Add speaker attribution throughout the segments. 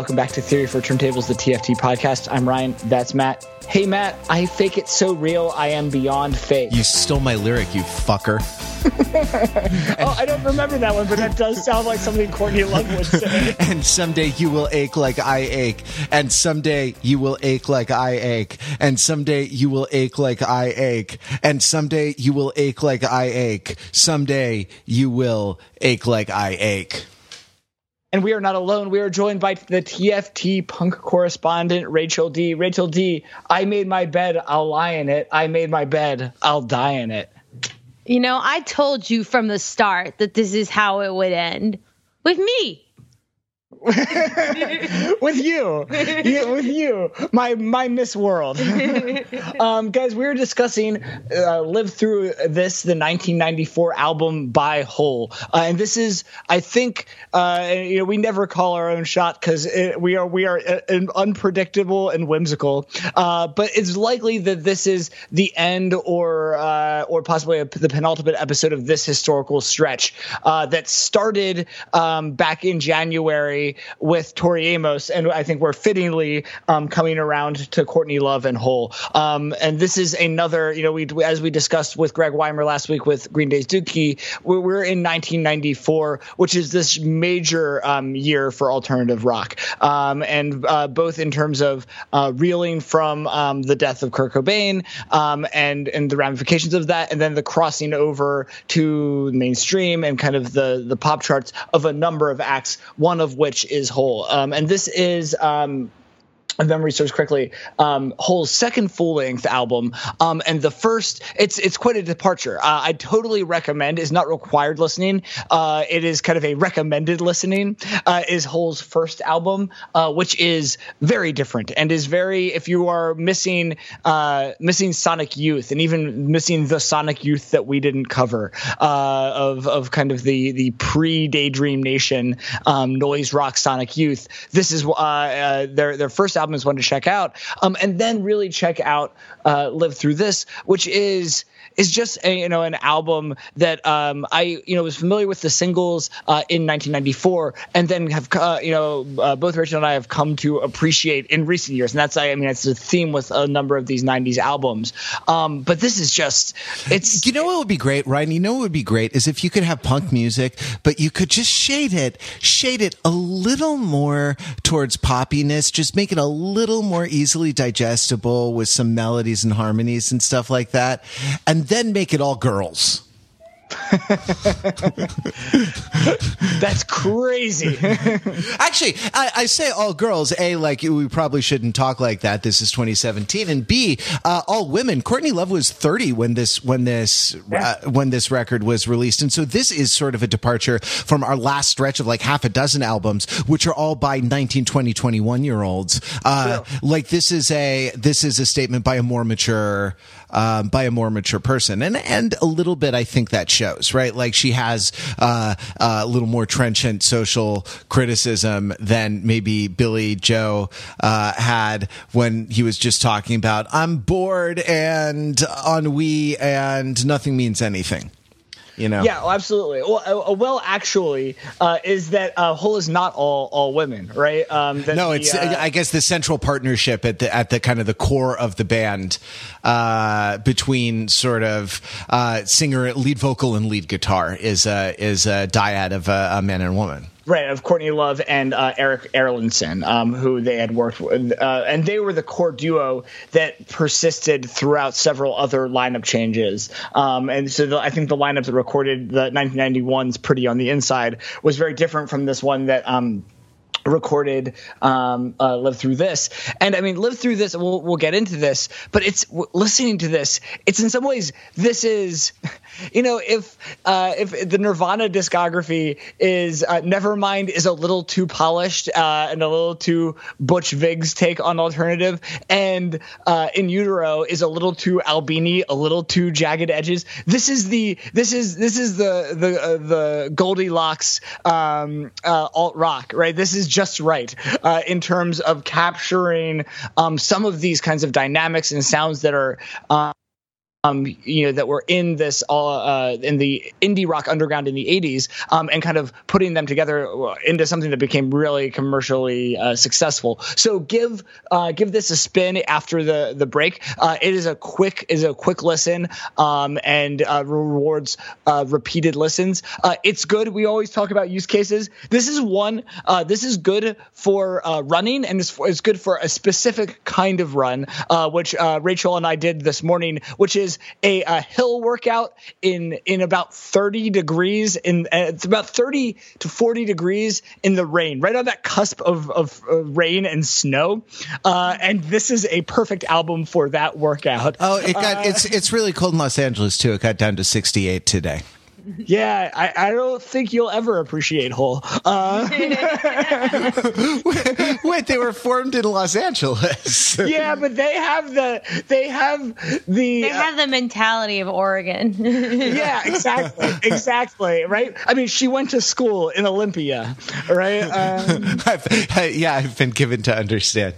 Speaker 1: welcome back to Theory for Turntables, the TFT podcast. I'm Ryan. That's Matt. Hey, Matt, I fake it so real, I am beyond fake.
Speaker 2: You stole my lyric, you fucker.
Speaker 1: oh, I don't remember that one, but that does sound like something Courtney Love would say.
Speaker 2: and someday you will ache like I ache. And someday you will ache like I ache. And someday you will ache like I ache. And someday you will ache like I ache. Someday you will ache like I ache.
Speaker 1: And we are not alone. We are joined by the TFT punk correspondent, Rachel D. Rachel D, I made my bed, I'll lie in it. I made my bed, I'll die in it.
Speaker 3: You know, I told you from the start that this is how it would end with me.
Speaker 1: with you, yeah, with you, my my Miss World, um, guys. We were discussing uh, "Live Through This," the 1994 album by Hole, uh, and this is, I think, uh, you know, we never call our own shot because we are we are uh, unpredictable and whimsical, uh, but it's likely that this is the end or uh, or possibly a, the penultimate episode of this historical stretch that started um, back in January with Tori Amos, and I think we're fittingly um, coming around to Courtney Love and Hole. Um, and this is another, you know, we as we discussed with Greg Weimer last week with Green Day's Dookie, we're, in 1994, which is this major um, year for alternative rock, um, and uh, both in terms of uh, reeling from um, the death of Kurt Cobain um, and and the ramifications of that, and then the crossing over to mainstream and kind of the the pop charts of a number of acts, one of which is Hole. Um, and this is um, if memory serves correctly, um, Hole's second full length album, um, and the first. It's it's quite a departure. Uh, I totally recommend. Is not required listening. Uh, it is kind of a recommended listening. Uh, is Hole's first album, uh, which is very different and is very. If you are missing uh, missing Sonic Youth and even missing the Sonic Youth that we didn't cover uh, of of kind of the the pre Daydream Nation um, noise rock Sonic Youth. This is their their first album album is one to check out. Um, and then really check out uh, Live Through This, which is is just a, you know an album that um, I you know was familiar with the singles uh, in 1994, and then have uh, you know uh, both Rachel and I have come to appreciate in recent years, and that's I mean it's a theme with a number of these 90s albums. Um, but this is just it's
Speaker 2: you know what would be great, Ryan. You know what would be great is if you could have punk music, but you could just shade it, shade it a little more towards poppiness, just make it a little more easily digestible with some melodies and harmonies and stuff like that, and then make it all girls.
Speaker 1: That's crazy.
Speaker 2: Actually, I, I, say all girls. A, like we probably shouldn't talk like that. This is 2017, and B, uh, all women. Courtney Love was 30 when this when this yeah. uh, when this record was released, and so this is sort of a departure from our last stretch of like half a dozen albums, which are all by 19, 20, 21 year olds. Uh, yeah. Like this is a this is a statement by a more mature um, by a more mature person, and and a little bit I think that shows right. Like she has uh, a little more trenchant social criticism than maybe Billie Joe uh, had when he was just talking about I'm bored and ennui and nothing means anything you know.
Speaker 1: Yeah, oh, absolutely. Well, uh, uh, well actually, uh, is that uh, Hole is not all all women, right?
Speaker 2: Um, no, it's uh, I guess the central partnership at the at the kind of the core of the band uh, between sort of singer, lead vocal, and lead guitar is a is a dyad of a, a man and woman.
Speaker 1: Right, of Courtney Love and uh, Eric Erlandson, um, who they had worked with. Uh, and they were the core duo that persisted throughout several other lineup changes. Um, and so the, I think the lineup that recorded the 1991's Pretty on the Inside was very different from this one that. Um, recorded um, uh, live through this. And i mean live through this we'll, we'll get into this but it's listening to this it's in some ways this is you know if uh, if the nirvana discography is uh, nevermind is a little too polished uh, and a little too butch vig's take on alternative and uh, in utero is a little too albini a little too jagged edges this is the this is this is the the uh, the goldilocks um, alt rock right? This is just right uh, in terms of capturing um, some of these kinds of dynamics and sounds that are. Um, you know, that were in this all uh, in the indie rock underground in the '80s, um, and kind of putting them together uh, into something that became really commercially uh, successful. So give uh, give this a spin after the the break. Uh, it is a quick is a quick listen um, and uh, rewards repeated listens. it's good. We always talk about use cases. This is one. this is good for running, and it's, for, it's good for a specific kind of run, which Rachel and I did this morning, which is is a, a hill workout in in about 30 degrees in uh, it's about 30 to 40 degrees in the rain right on that cusp of, of, of rain and snow. Uh, and this is a perfect album for that workout.
Speaker 2: Oh it got uh, it's it's really cold in los angeles too. It got down to 68 today
Speaker 1: yeah, I, I, don't think you'll ever appreciate Hole. Uh,
Speaker 2: Wait, they were formed in Los Angeles.
Speaker 1: yeah, but they have the they have the
Speaker 3: they have the mentality of Oregon.
Speaker 1: yeah, exactly, exactly. Right. I mean, she went to school in Olympia, right? Um,
Speaker 2: I've, I, yeah, I've been given to understand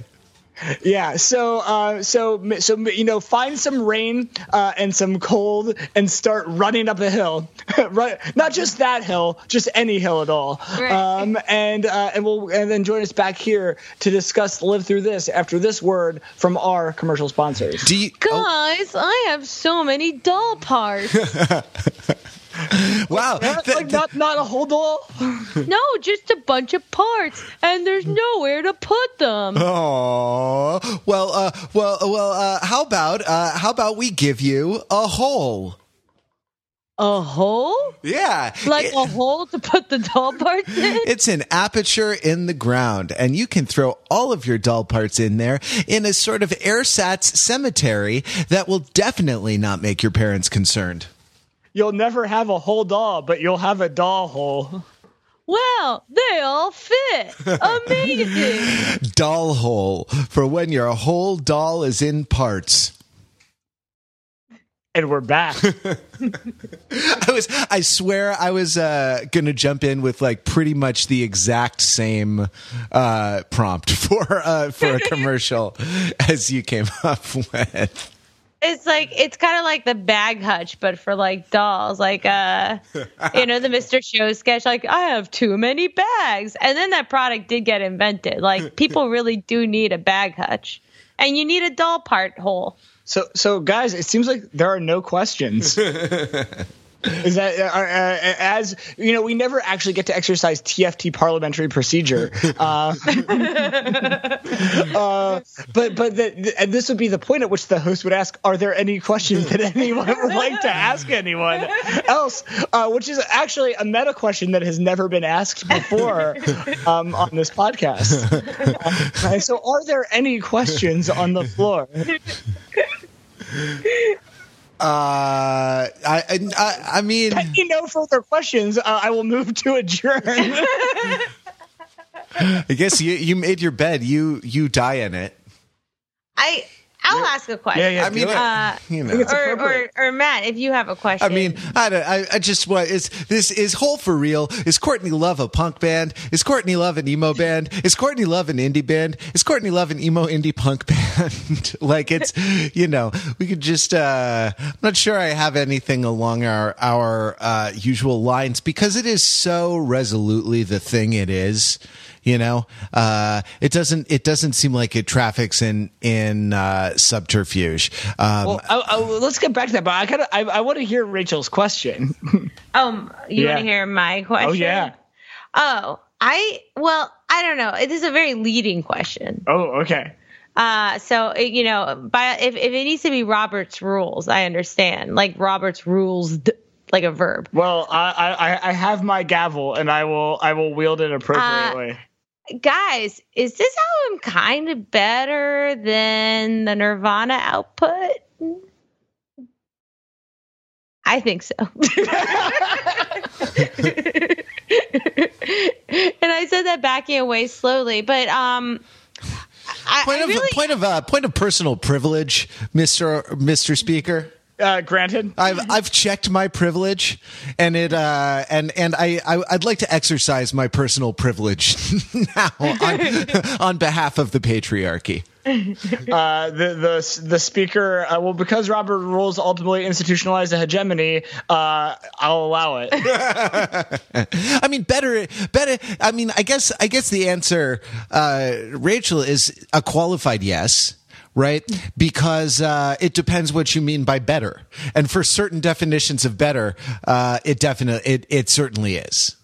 Speaker 1: yeah. So, uh, so, so you know, find some rain uh, and some cold, and start running up a hill. right, not just that hill, just any hill at all. Right. Um, and uh, and we'll and then join us back here to discuss live through this after this word from our commercial sponsors.
Speaker 3: You, Guys, oh. I have so many doll parts.
Speaker 2: wow,
Speaker 1: like not not a whole doll.
Speaker 3: no, just a bunch of parts, and there's nowhere to put them.
Speaker 2: Oh, well, uh, well, well. Uh, how about uh, how about we give you a hole?
Speaker 3: A hole?
Speaker 2: Yeah.
Speaker 3: Like it, a hole to put the doll parts in?
Speaker 2: It's an aperture in the ground, and you can throw all of your doll parts in there in a sort of airsats cemetery that will definitely not make your parents concerned
Speaker 1: you'll never have a whole doll, but you'll have a doll hole.
Speaker 3: Wow, they all fit. Amazing.
Speaker 2: doll hole for when your whole doll is in parts.
Speaker 1: And we're back.
Speaker 2: I was I swear I was uh, gonna jump in with like pretty much the exact same uh, prompt for uh, for a commercial as you came up with.
Speaker 3: It's like it's kind of like the bag hutch, but for like dolls. Like uh, you know, the Mr. Show sketch. Like I have too many bags, and then that product did get invented. Like people really do need a bag hutch, and you need a doll part hole.
Speaker 1: So, so guys, it seems like there are no questions. Is that uh, uh, as you know? We never actually get to exercise TFT parliamentary procedure. Uh, uh, but but the, and this would be the point at which the host would ask: Are there any questions that anyone would like to ask anyone else? Uh, which is actually a meta question that has never been asked before um, on this podcast. Uh, so, are there any questions on the floor?
Speaker 2: Uh, I, I, I mean,
Speaker 1: you no further questions. Uh, I will move to adjourn.
Speaker 2: I guess you you made your bed. You you die in it.
Speaker 3: I I'll ask a question.
Speaker 2: Yeah, yeah. I mean, uh,
Speaker 3: you know, or, or, or Matt, if you have a question.
Speaker 2: I mean, I don't. I, I just what is this? Is Hole for real? Is Courtney Love a punk band? Is Courtney Love an emo band? Is Courtney Love an indie band? Is Courtney Love an emo indie punk band? like it's, you know, we could just. uh I'm not sure I have anything along our our uh, usual lines because it is so resolutely the thing it is you know, uh, it doesn't it doesn't seem like it traffics in in uh, subterfuge.
Speaker 1: Um, well, I, I, let's get back to that. But I kind of I, I want to hear Rachel's question.
Speaker 3: um, you yeah. want to hear my question?
Speaker 1: Oh yeah.
Speaker 3: Oh, I well, I don't know. It is a very leading question.
Speaker 1: Oh, okay.
Speaker 3: Uh, so you know, by if, if it needs to be Robert's rules, I understand. Like Robert's rules, like a verb.
Speaker 1: Well, I I, I have my gavel, and I will I will wield it appropriately. Uh,
Speaker 3: guys, is this album kind of better than the Nirvana output? I think so. and I said that backing away slowly, but um
Speaker 2: I, point I of really, point of uh, point of personal privilege, Mister Mister Speaker.
Speaker 1: Uh, granted.
Speaker 2: I've I've checked my privilege, and it uh, and and I, I would like to exercise my personal privilege now on, on behalf of the patriarchy.
Speaker 1: Uh, the the the speaker. Uh, well, because Robert rules ultimately institutionalized a hegemony, uh, I'll allow it.
Speaker 2: I mean, better, better. I mean, I guess, I guess the answer, uh, Rachel, is a qualified yes. Right, because uh, it depends what you mean by better, and for certain definitions of better, uh, it definitely, it it certainly is.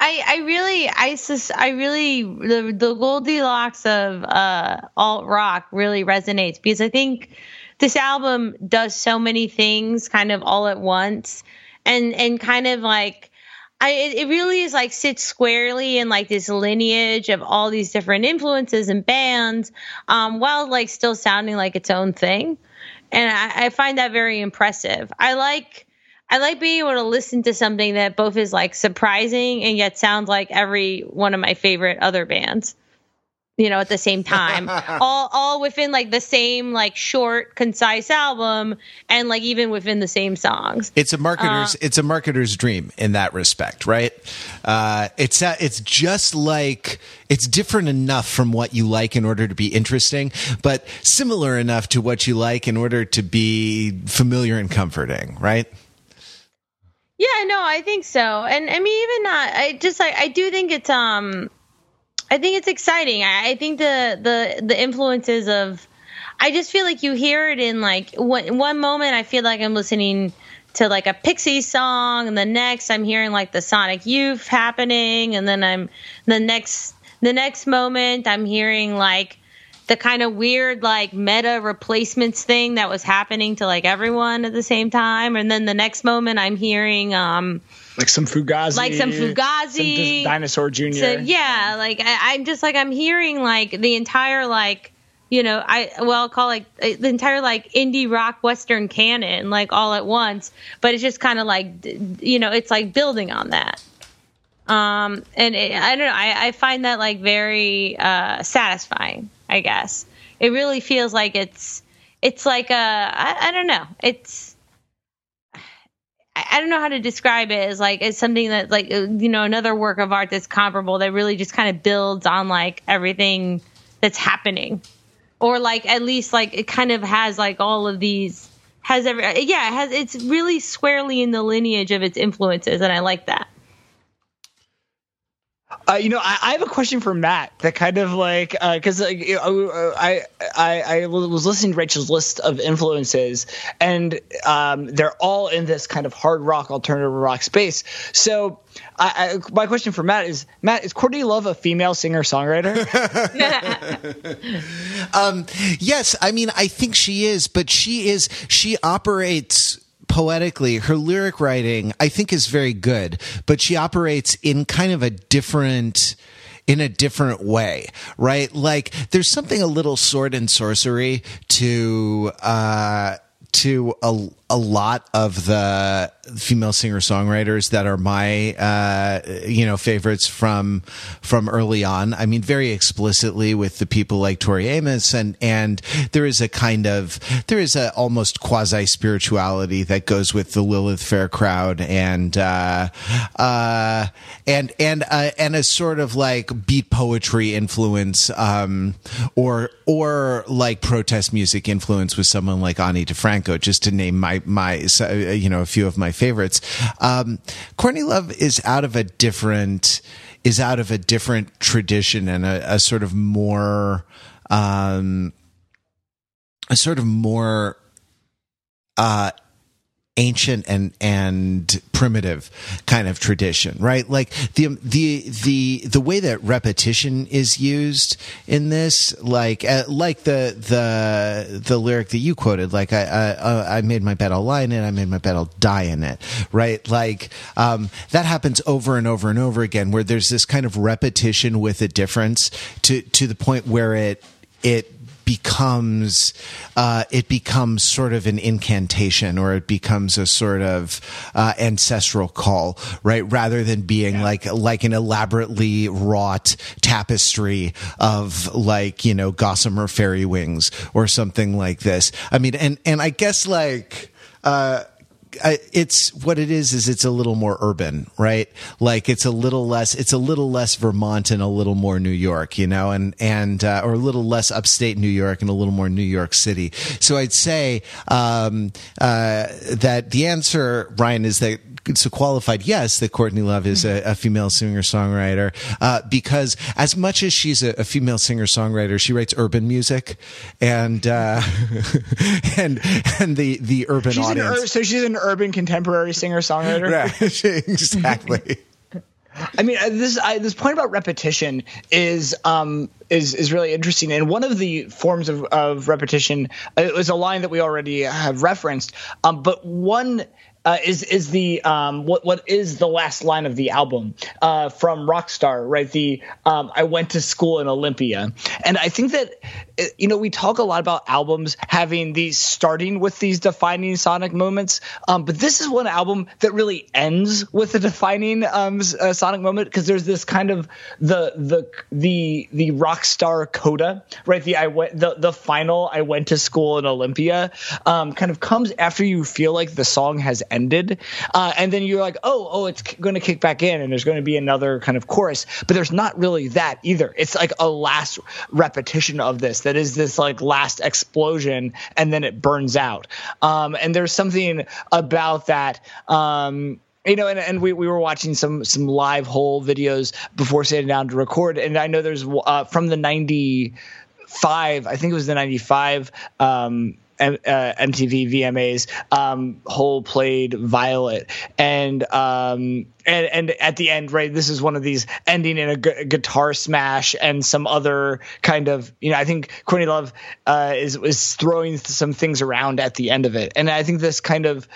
Speaker 3: I, I really I sus, I really the, the Goldilocks of uh, alt rock really resonates because I think this album does so many things kind of all at once and and kind of like I it really is like sits squarely in like this lineage of all these different influences and bands um, while like still sounding like its own thing and I, I find that very impressive. I like I like being able to listen to something that both is like surprising and yet sounds like every one of my favorite other bands. You know, at the same time, all all within like the same like short, concise album, and like even within the same songs.
Speaker 2: It's a marketer's uh, it's a marketer's dream in that respect, right? Uh, it's uh, it's just like it's different enough from what you like in order to be interesting, but similar enough to what you like in order to be familiar and comforting, right?
Speaker 3: Yeah, no, I think so. And I mean, even not, I just, I, I do think it's, um, I think it's exciting. I, I think the, the, the influences of, I just feel like you hear it in like one, one moment, I feel like I'm listening to like a Pixie song, and the next I'm hearing like the Sonic Youth happening, and then I'm the next, the next moment I'm hearing like, the kind of weird like meta replacements thing that was happening to like everyone at the same time and then the next moment i'm hearing um
Speaker 1: like some fugazi
Speaker 3: like some fugazi
Speaker 1: some dinosaur junior
Speaker 3: so, yeah like I, i'm just like i'm hearing like the entire like you know i well I'll call like uh, the entire like indie rock western canon like all at once but it's just kind of like you know it's like building on that um and it, i don't know I, I find that like very uh satisfying I guess. It really feels like it's it's like a I, I don't know. It's I don't know how to describe it as like it's something that like uh, you know another work of art that's comparable that really just kind of builds on like everything that's happening or like at least like it kind of has like all of these has every yeah it has it's really squarely in the lineage of its influences and I like that.
Speaker 1: Uh, you know, I, I, have a question for Matt that kind of like because uh, uh, I, I I was listening to Rachel's list of influences, and um, they're all in this kind of hard rock, alternative rock space. So, I, I, my question for Matt is: Matt, is Courtney Love a female singer songwriter?
Speaker 2: um, yes, I mean I think she is, but she is she operates poetically, her lyric writing, I think, is very good, but she operates in kind of a different in a different way, right? Like there's something a little sword and sorcery to uh to a a lot of the female singer songwriters that are my uh, you know favorites from from early on. I mean, very explicitly with the people like Tori Amos, and and there is a kind of there is a almost quasi spirituality that goes with the Lilith Fair crowd, and uh, uh, and and uh, and a sort of like beat poetry influence, um, or or like protest music influence with someone like Ani DiFranco, just to name my my uh, you know a few of my favorites. Um, Courtney Love is out of a different is out of a different tradition and a, a sort of more um, a sort of more uh, ancient and and primitive kind of tradition, right? Like the the the the way that repetition is used in this, like uh, like the the the lyric that you quoted, like I I, uh, I made my bed, I'll lie in it. I made my bed, I'll die in it. Right? Like um, that happens over and over and over again, where there's this kind of repetition with a difference to to the point where it it becomes uh, it becomes sort of an incantation or it becomes a sort of uh, ancestral call right rather than being yeah. like like an elaborately wrought tapestry of like you know gossamer fairy wings or something like this i mean and and i guess like uh, it's what it is is it's a little more urban right like it's a little less it's a little less vermont and a little more new york you know and and uh, or a little less upstate new york and a little more new york city so i'd say um, uh, that the answer ryan is that it's a qualified yes that Courtney Love is a, a female singer songwriter uh, because as much as she's a, a female singer songwriter, she writes urban music and uh, and and the the urban
Speaker 1: she's
Speaker 2: audience.
Speaker 1: Ur- so she's an urban contemporary singer songwriter.
Speaker 2: right, exactly.
Speaker 1: I mean, uh, this I, this point about repetition is um, is is really interesting, and one of the forms of, of repetition uh, is a line that we already have referenced. Um, but one uh, is is the um, what what is the last line of the album uh, from Rockstar, right? The um, I went to school in Olympia, and I think that uh, you know we talk a lot about albums having these starting with these defining sonic moments, um, but this is one album that really ends with a defining um, uh, sonic moment because there's this kind of the the the the Rockstar coda, right? The I went the the final I went to school in Olympia um, kind of comes after you feel like the song has ended ended. Uh, and then you're like, oh, oh, it's going to kick back in, and there's going to be another kind of chorus. But there's not really that either. It's like a last repetition of this that is this like last explosion, and then it burns out. Um, and there's something about that. Um, you know, and, and we, we were watching some some live Hole videos before sitting down to record, and I know there's uh, from the '95, I think it was the '95 um, uh, MTV VMAs, um, Hole played Violet, and um, and and at the end, right, this is one of these ending in a gu- guitar smash and some other kind of, you know, I think Courtney Love uh, is is throwing some things around at the end of it, and I think this kind of,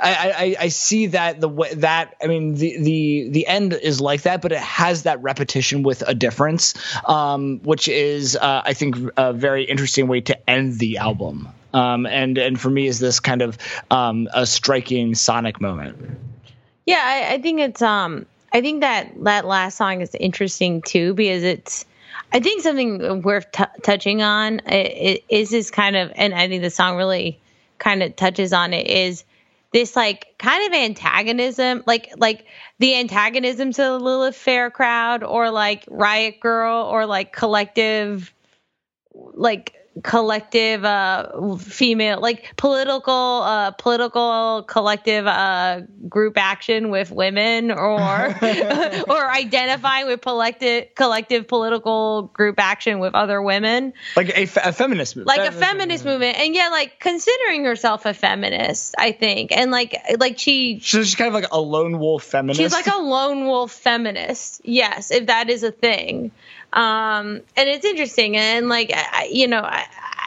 Speaker 1: I I, I see that the way that I mean the the the end is like that, but it has that repetition with a difference, um, which is uh, I think a very interesting way to end the album. Um, and and for me is this kind of um, a striking sonic moment.
Speaker 3: Yeah, I, I, think it's um I think that that last song is interesting too because it's I think something worth t- touching on is this kind of and I think the song really kind of touches on it is this like kind of antagonism like like the antagonism to the Lilith Fair crowd or like Riot Grrrl or like collective like collective uh female like political uh political collective uh group action with women or or identifying with collective collective political group action with other women.
Speaker 1: Like a, a feminist
Speaker 3: movement like a feminist movement. and yet like considering herself a feminist i think. And like like she
Speaker 1: she's kind of like a lone wolf feminist?
Speaker 3: She's like a lone wolf feminist. Yes if that is a thing um and it's interesting. And like I, you know i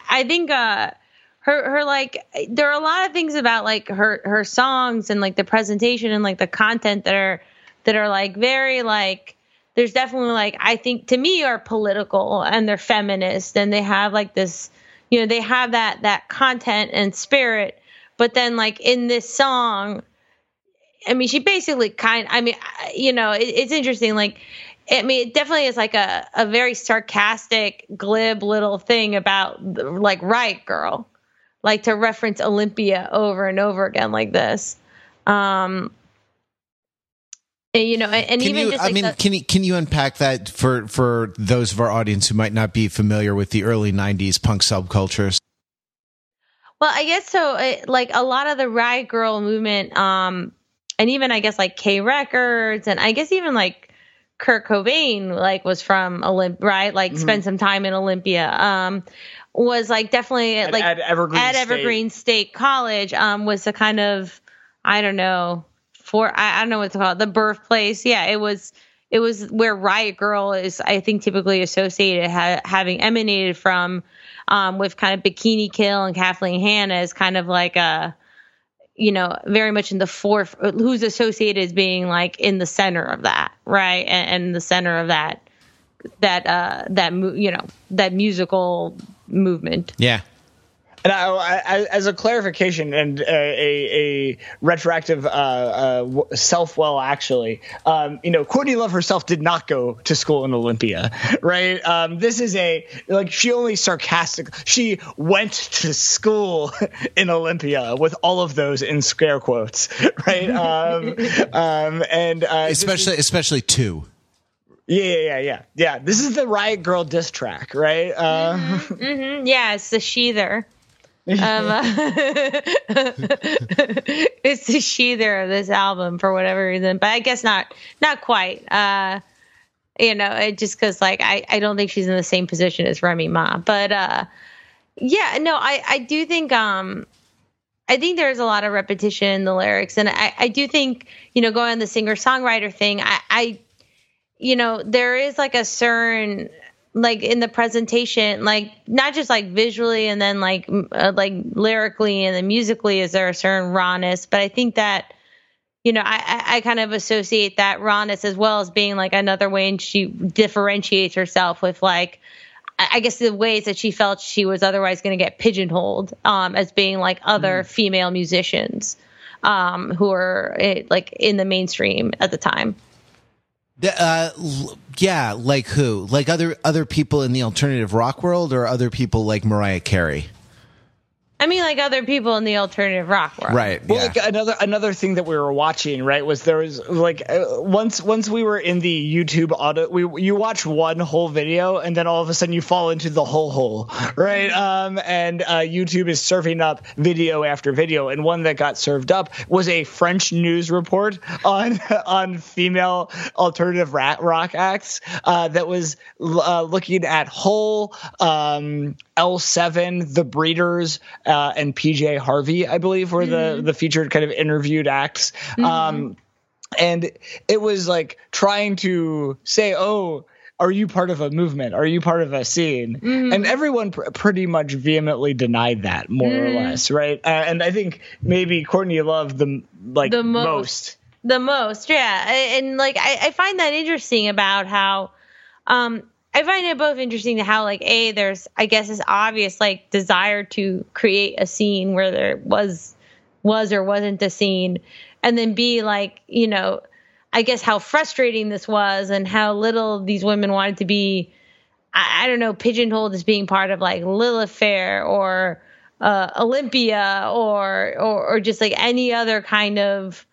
Speaker 3: i think uh her her like there are a lot of things about like her her songs and like the presentation and like the content that are that are like very like there's definitely like i think to me are political and they're feminist and they have like this you know they have that that content and spirit. But then like in this song i mean she basically kind i mean you know it, it's interesting like I mean, it definitely is like a, a very sarcastic, glib little thing about like Riot Grrrl, like to reference Olympia over and over again like this. Um, and, you know, and, and even
Speaker 2: you,
Speaker 3: just
Speaker 2: like
Speaker 3: I
Speaker 2: mean,
Speaker 3: the,
Speaker 2: can you can you unpack that for for those of our audience who might not be familiar with the early '90s punk subcultures?
Speaker 3: Well, I guess so. It, like a lot of the Riot Grrrl movement, um, and even I guess like K Records, and I guess even like Kurt Cobain like was from Olymp right like mm-hmm. spent some time in Olympia um was like definitely
Speaker 1: at,
Speaker 3: like
Speaker 1: at Evergreen
Speaker 3: at
Speaker 1: State.
Speaker 3: Evergreen State College um was a kind of I don't know for I, I don't know what to call it the birthplace yeah it was it was where Riot Grrrl is I think typically associated ha- having emanated from um with kind of Bikini Kill and Kathleen Hanna is kind of like a you know, very much in the fourth, who's associated as being like in the center of that, right? And, and the center of that, that, uh, that, you know, that musical movement.
Speaker 2: Yeah.
Speaker 1: And I, I, as a clarification and a, a, a retroactive uh, uh, self well, actually, um, you know, Courtney Love herself did not go to school in Olympia, right? Um, this is a like she only sarcastic. She went to school in Olympia with all of those in scare quotes, right? Um, um, and uh,
Speaker 2: especially
Speaker 1: is,
Speaker 2: especially two.
Speaker 1: Yeah, yeah, yeah, yeah, yeah. This is the Riot Grrrl diss track, right? Uh,
Speaker 3: mm-hmm, mm-hmm. Yeah, it's the shETHER um, it's the shETHER of this album for whatever reason, but I guess not, not quite. Uh, you know, it just because like I, I don't think she's in the same position as Remy Ma, but uh, yeah, no, I, I do think um, I think there's a lot of repetition in the lyrics, and I, I do think you know going on the singer songwriter thing, I, I, you know, there is like a certain like in the presentation like not just like visually and then like uh, like lyrically and then musically is there a certain rawness but i think that you know i i kind of associate that rawness as well as being like another way and she differentiates herself with like I guess the ways that she felt she was otherwise going to get pigeonholed um, as being like other mm. female musicians um, who are eh, like in the mainstream at the time.
Speaker 2: Uh, yeah, like who? Like other other people in the alternative rock world, or other people like Mariah Carey?
Speaker 3: I mean, like other people in the alternative rock world,
Speaker 2: right?
Speaker 1: Well, yeah. like another another thing that we were watching, right, was there was like uh, once once we were in the YouTube auto, we you watch one whole video and then all of a sudden you fall into the whole hole, right? Um, and uh, YouTube is serving up video after video, and one that got served up was a French news report on on female alternative rock acts uh, that was uh, looking at Hole, um, L7, The Breeders uh, and PJ Harvey, I believe, were mm-hmm. the the featured kind of interviewed acts. Mm-hmm. Um, and it was like trying to say, oh. Are you part of a movement? Are you part of a scene? Mm-hmm. And everyone pr- pretty much vehemently denied that, more or mm-hmm. less, right? Uh, and I think maybe Courtney loved the like
Speaker 3: the
Speaker 1: most. most.
Speaker 3: The most, yeah. And like I, I find that interesting about how um, I find it both interesting to how like a there's I guess this obvious like desire to create a scene where there was was or wasn't a scene, and then b like you know I guess how frustrating this was and how little these women wanted to be I, I don't know pigeonholed as being part of like Lilith Fair or uh, Olympia or, or or just like any other kind of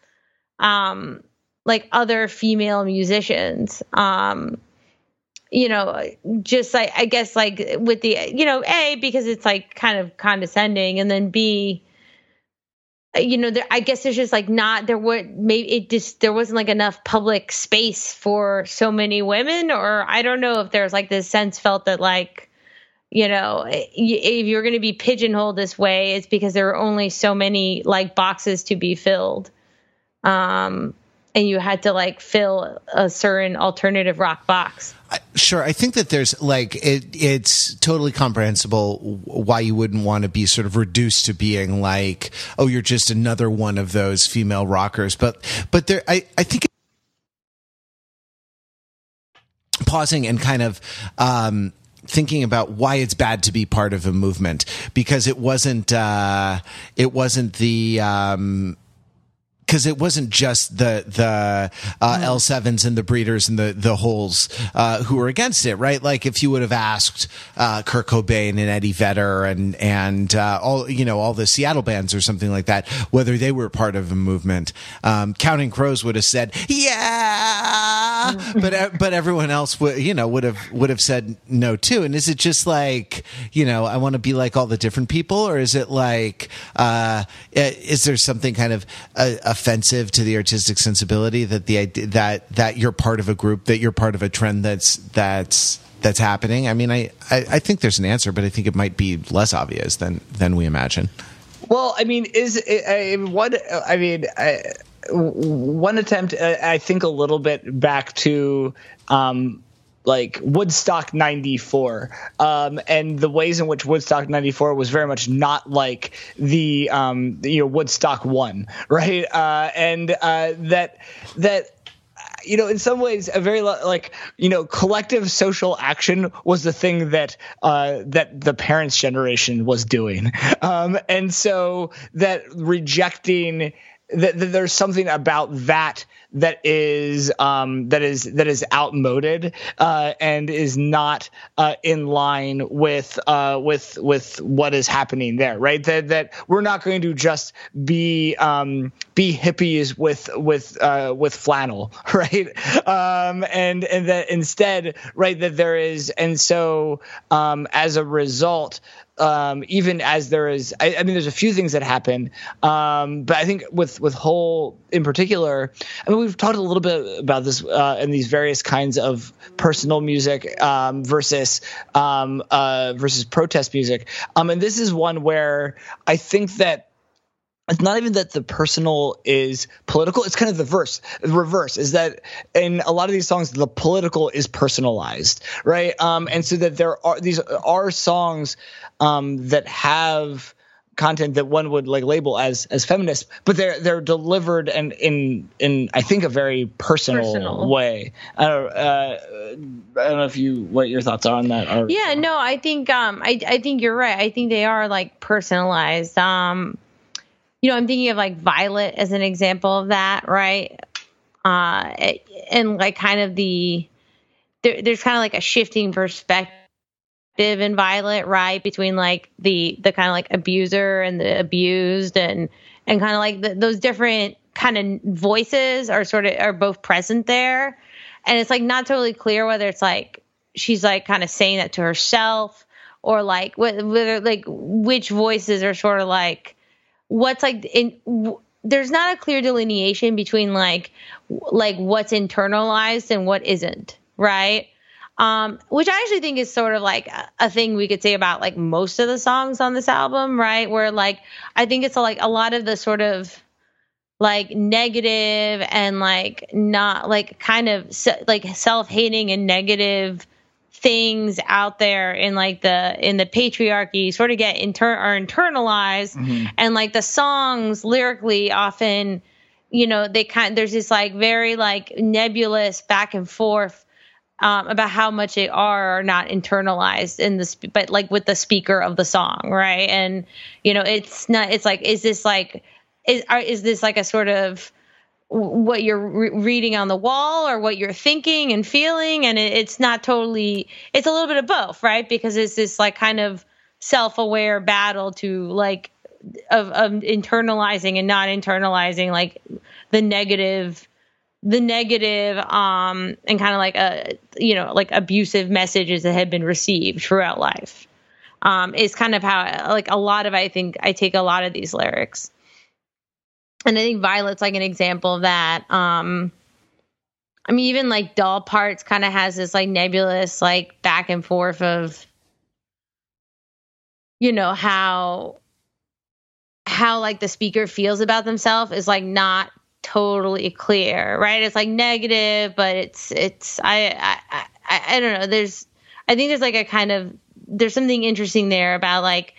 Speaker 3: um like other female musicians. Um you know, just like I guess like with the you know a because it's like kind of condescending, and then b you know there, i guess there's just like not there would maybe it just there wasn't like enough public space for so many women or i don't know if there's like this sense felt that like you know if you're going to be pigeonholed this way it's because there are only so many like boxes to be filled. Um and you had to like fill a certain alternative rock box.
Speaker 2: Sure, I think that there's like it. It's totally comprehensible why you wouldn't want to be sort of reduced to being like, oh, you're just another one of those female rockers. But but there, I I think pausing and kind of um, thinking about why it's bad to be part of a movement because it wasn't uh, it wasn't the um, because it wasn't just the the uh, mm. L sevens and the breeders and the the holes uh, who were against it, right? Like if you would have asked uh, Kurt Cobain and Eddie Vedder and and uh, all you know all the Seattle bands or something like that, whether they were part of a movement, um, Counting Crows would have said yeah, but uh, but everyone else would you know would have would have said no too. And is it just like you know I want to be like all the different people, or is it like uh, is there something kind of a, a offensive to the artistic sensibility that the that that you're part of a group that you're part of a trend that's that's that's happening? I mean I, I, I think there's an answer but i think it might be less obvious than than we imagine.
Speaker 1: Well i mean is I, what i mean I, one attempt i think a little bit back to um, like Woodstock 94 um, and the ways in which Woodstock 94 was very much not like the um, you know Woodstock 1 right? Uh, and uh, that that you know, in some ways, a very like you know, collective social action was the thing that uh, that the parents' generation was doing, um, and so that rejecting that, that there's something about that that is um, that is that is outmoded uh, and is not uh, in line with uh, with with what is happening there, right? That that we're not going to just be um, be hippies with with uh, with flannel, right? Um, and and that instead, right, that there is, and so um, as a result, um, even as there is, I, I, mean, there's a few things that happen, um, but I think with with Hole in particular, I mean, we've talked a little bit about this uh, in these various kinds of personal music um, versus um, uh, versus protest music, um, and this is one where I think that it's not even that the personal is political it's kind of the verse the reverse is that in a lot of these songs the political is personalized right? Um, and so that there are these are songs um, that have content that one would like label as as feminist, but they're they're delivered and in in I think a very personal, personal. way. I don't, uh, I don't know if you what your thoughts are on that. Or,
Speaker 3: yeah, no, I think um I I think you're right. I think they are like personalized. Um, you know, I'm thinking of like Violet as an example of that, right? Uh, and like kind of the there, there's kind of like a shifting perspective and Violet, right? Between like the the kind of like abuser and the abused, and and kind of like the, those different kind of voices are sort of are both present there, and it's like not totally clear whether it's like she's like kind of saying that to herself or like whether like which voices are sort of like what's like in. W- there's not a clear delineation between like like what's internalized and what isn't, right? Um, which I actually think is sort of like a, a, thing we could say about like most of the songs on this album, right? Where like I think it's a, like a lot of the sort of like negative and like not like kind of se- like self-hating and negative things out there in like the in the patriarchy sort of get inter are internalized mm-hmm. and like the songs lyrically often you know they kind there's this like very like nebulous back and forth um, about how much they are or not internalized in this, but like with the speaker of the song, right? And you know, it's not. It's like, is this like, is are, is this like a sort of what you're re- reading on the wall or what you're thinking and feeling? And it, it's not totally. It's a little bit of both, right? Because it's this like kind of self-aware battle to like of, of internalizing and not internalizing like the negative the negative um and kind of like a you know like abusive messages that had been received throughout life. Um is kind of how like a lot of i think i take a lot of these lyrics. And i think violet's like an example of that. Um i mean even like doll parts kind of has this like nebulous like back and forth of you know how how like the speaker feels about themselves is like not totally clear, right? It's like negative, but it's it's I I I, I don't know. There's I think there's like a kind of there's something interesting there about like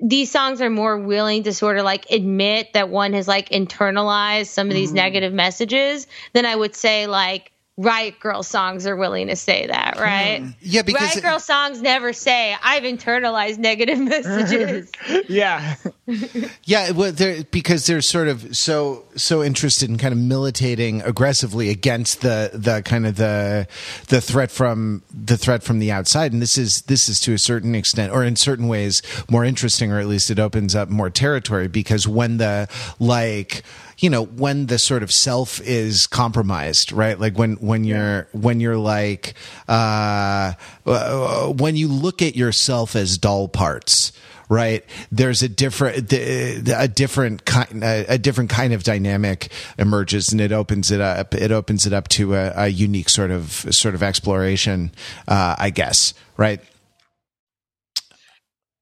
Speaker 3: these songs are more willing to sort of like admit that one has like internalized some of these mm-hmm. negative messages than I would say like Riot Grrrl songs are willing to say that, right?
Speaker 2: Hmm. Yeah, because
Speaker 3: Riot Grrrl songs never say I've internalized negative messages.
Speaker 1: yeah,
Speaker 2: yeah, well, because they're sort of so so interested in kind of militating aggressively against the the kind of the the threat from the threat from the outside, and this is this is to a certain extent, or in certain ways, more interesting, or at least it opens up more territory because when the like you know when the sort of self is compromised right? Like when when you're when you're like uh, uh when you look at yourself as doll parts right? There's a different a different kind a different kind of dynamic emerges and it opens it up it opens it up to a, a unique sort of sort of exploration uh, i guess right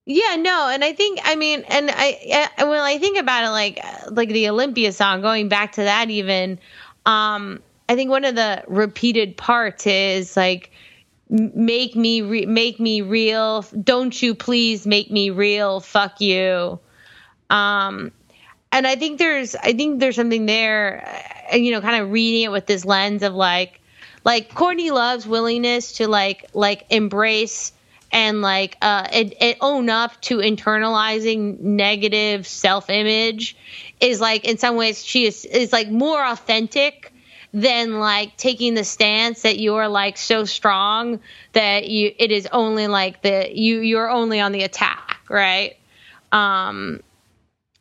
Speaker 3: yeah, no, and I think I mean, and I, I when I think about it, like like the Olympia song, going back to that, even, um, I think one of the repeated parts is like, make me re- make me real, don't you please make me real, fuck you, um, and I think there's I think there's something there, uh, you know, kind of reading it with this lens of like like Courtney Love's willingness to like like embrace and like uh it, it own up to internalizing negative self-image is like in some ways she is is like more authentic than like taking the stance that you're like so strong that you it is only like the you you're only on the attack right? Um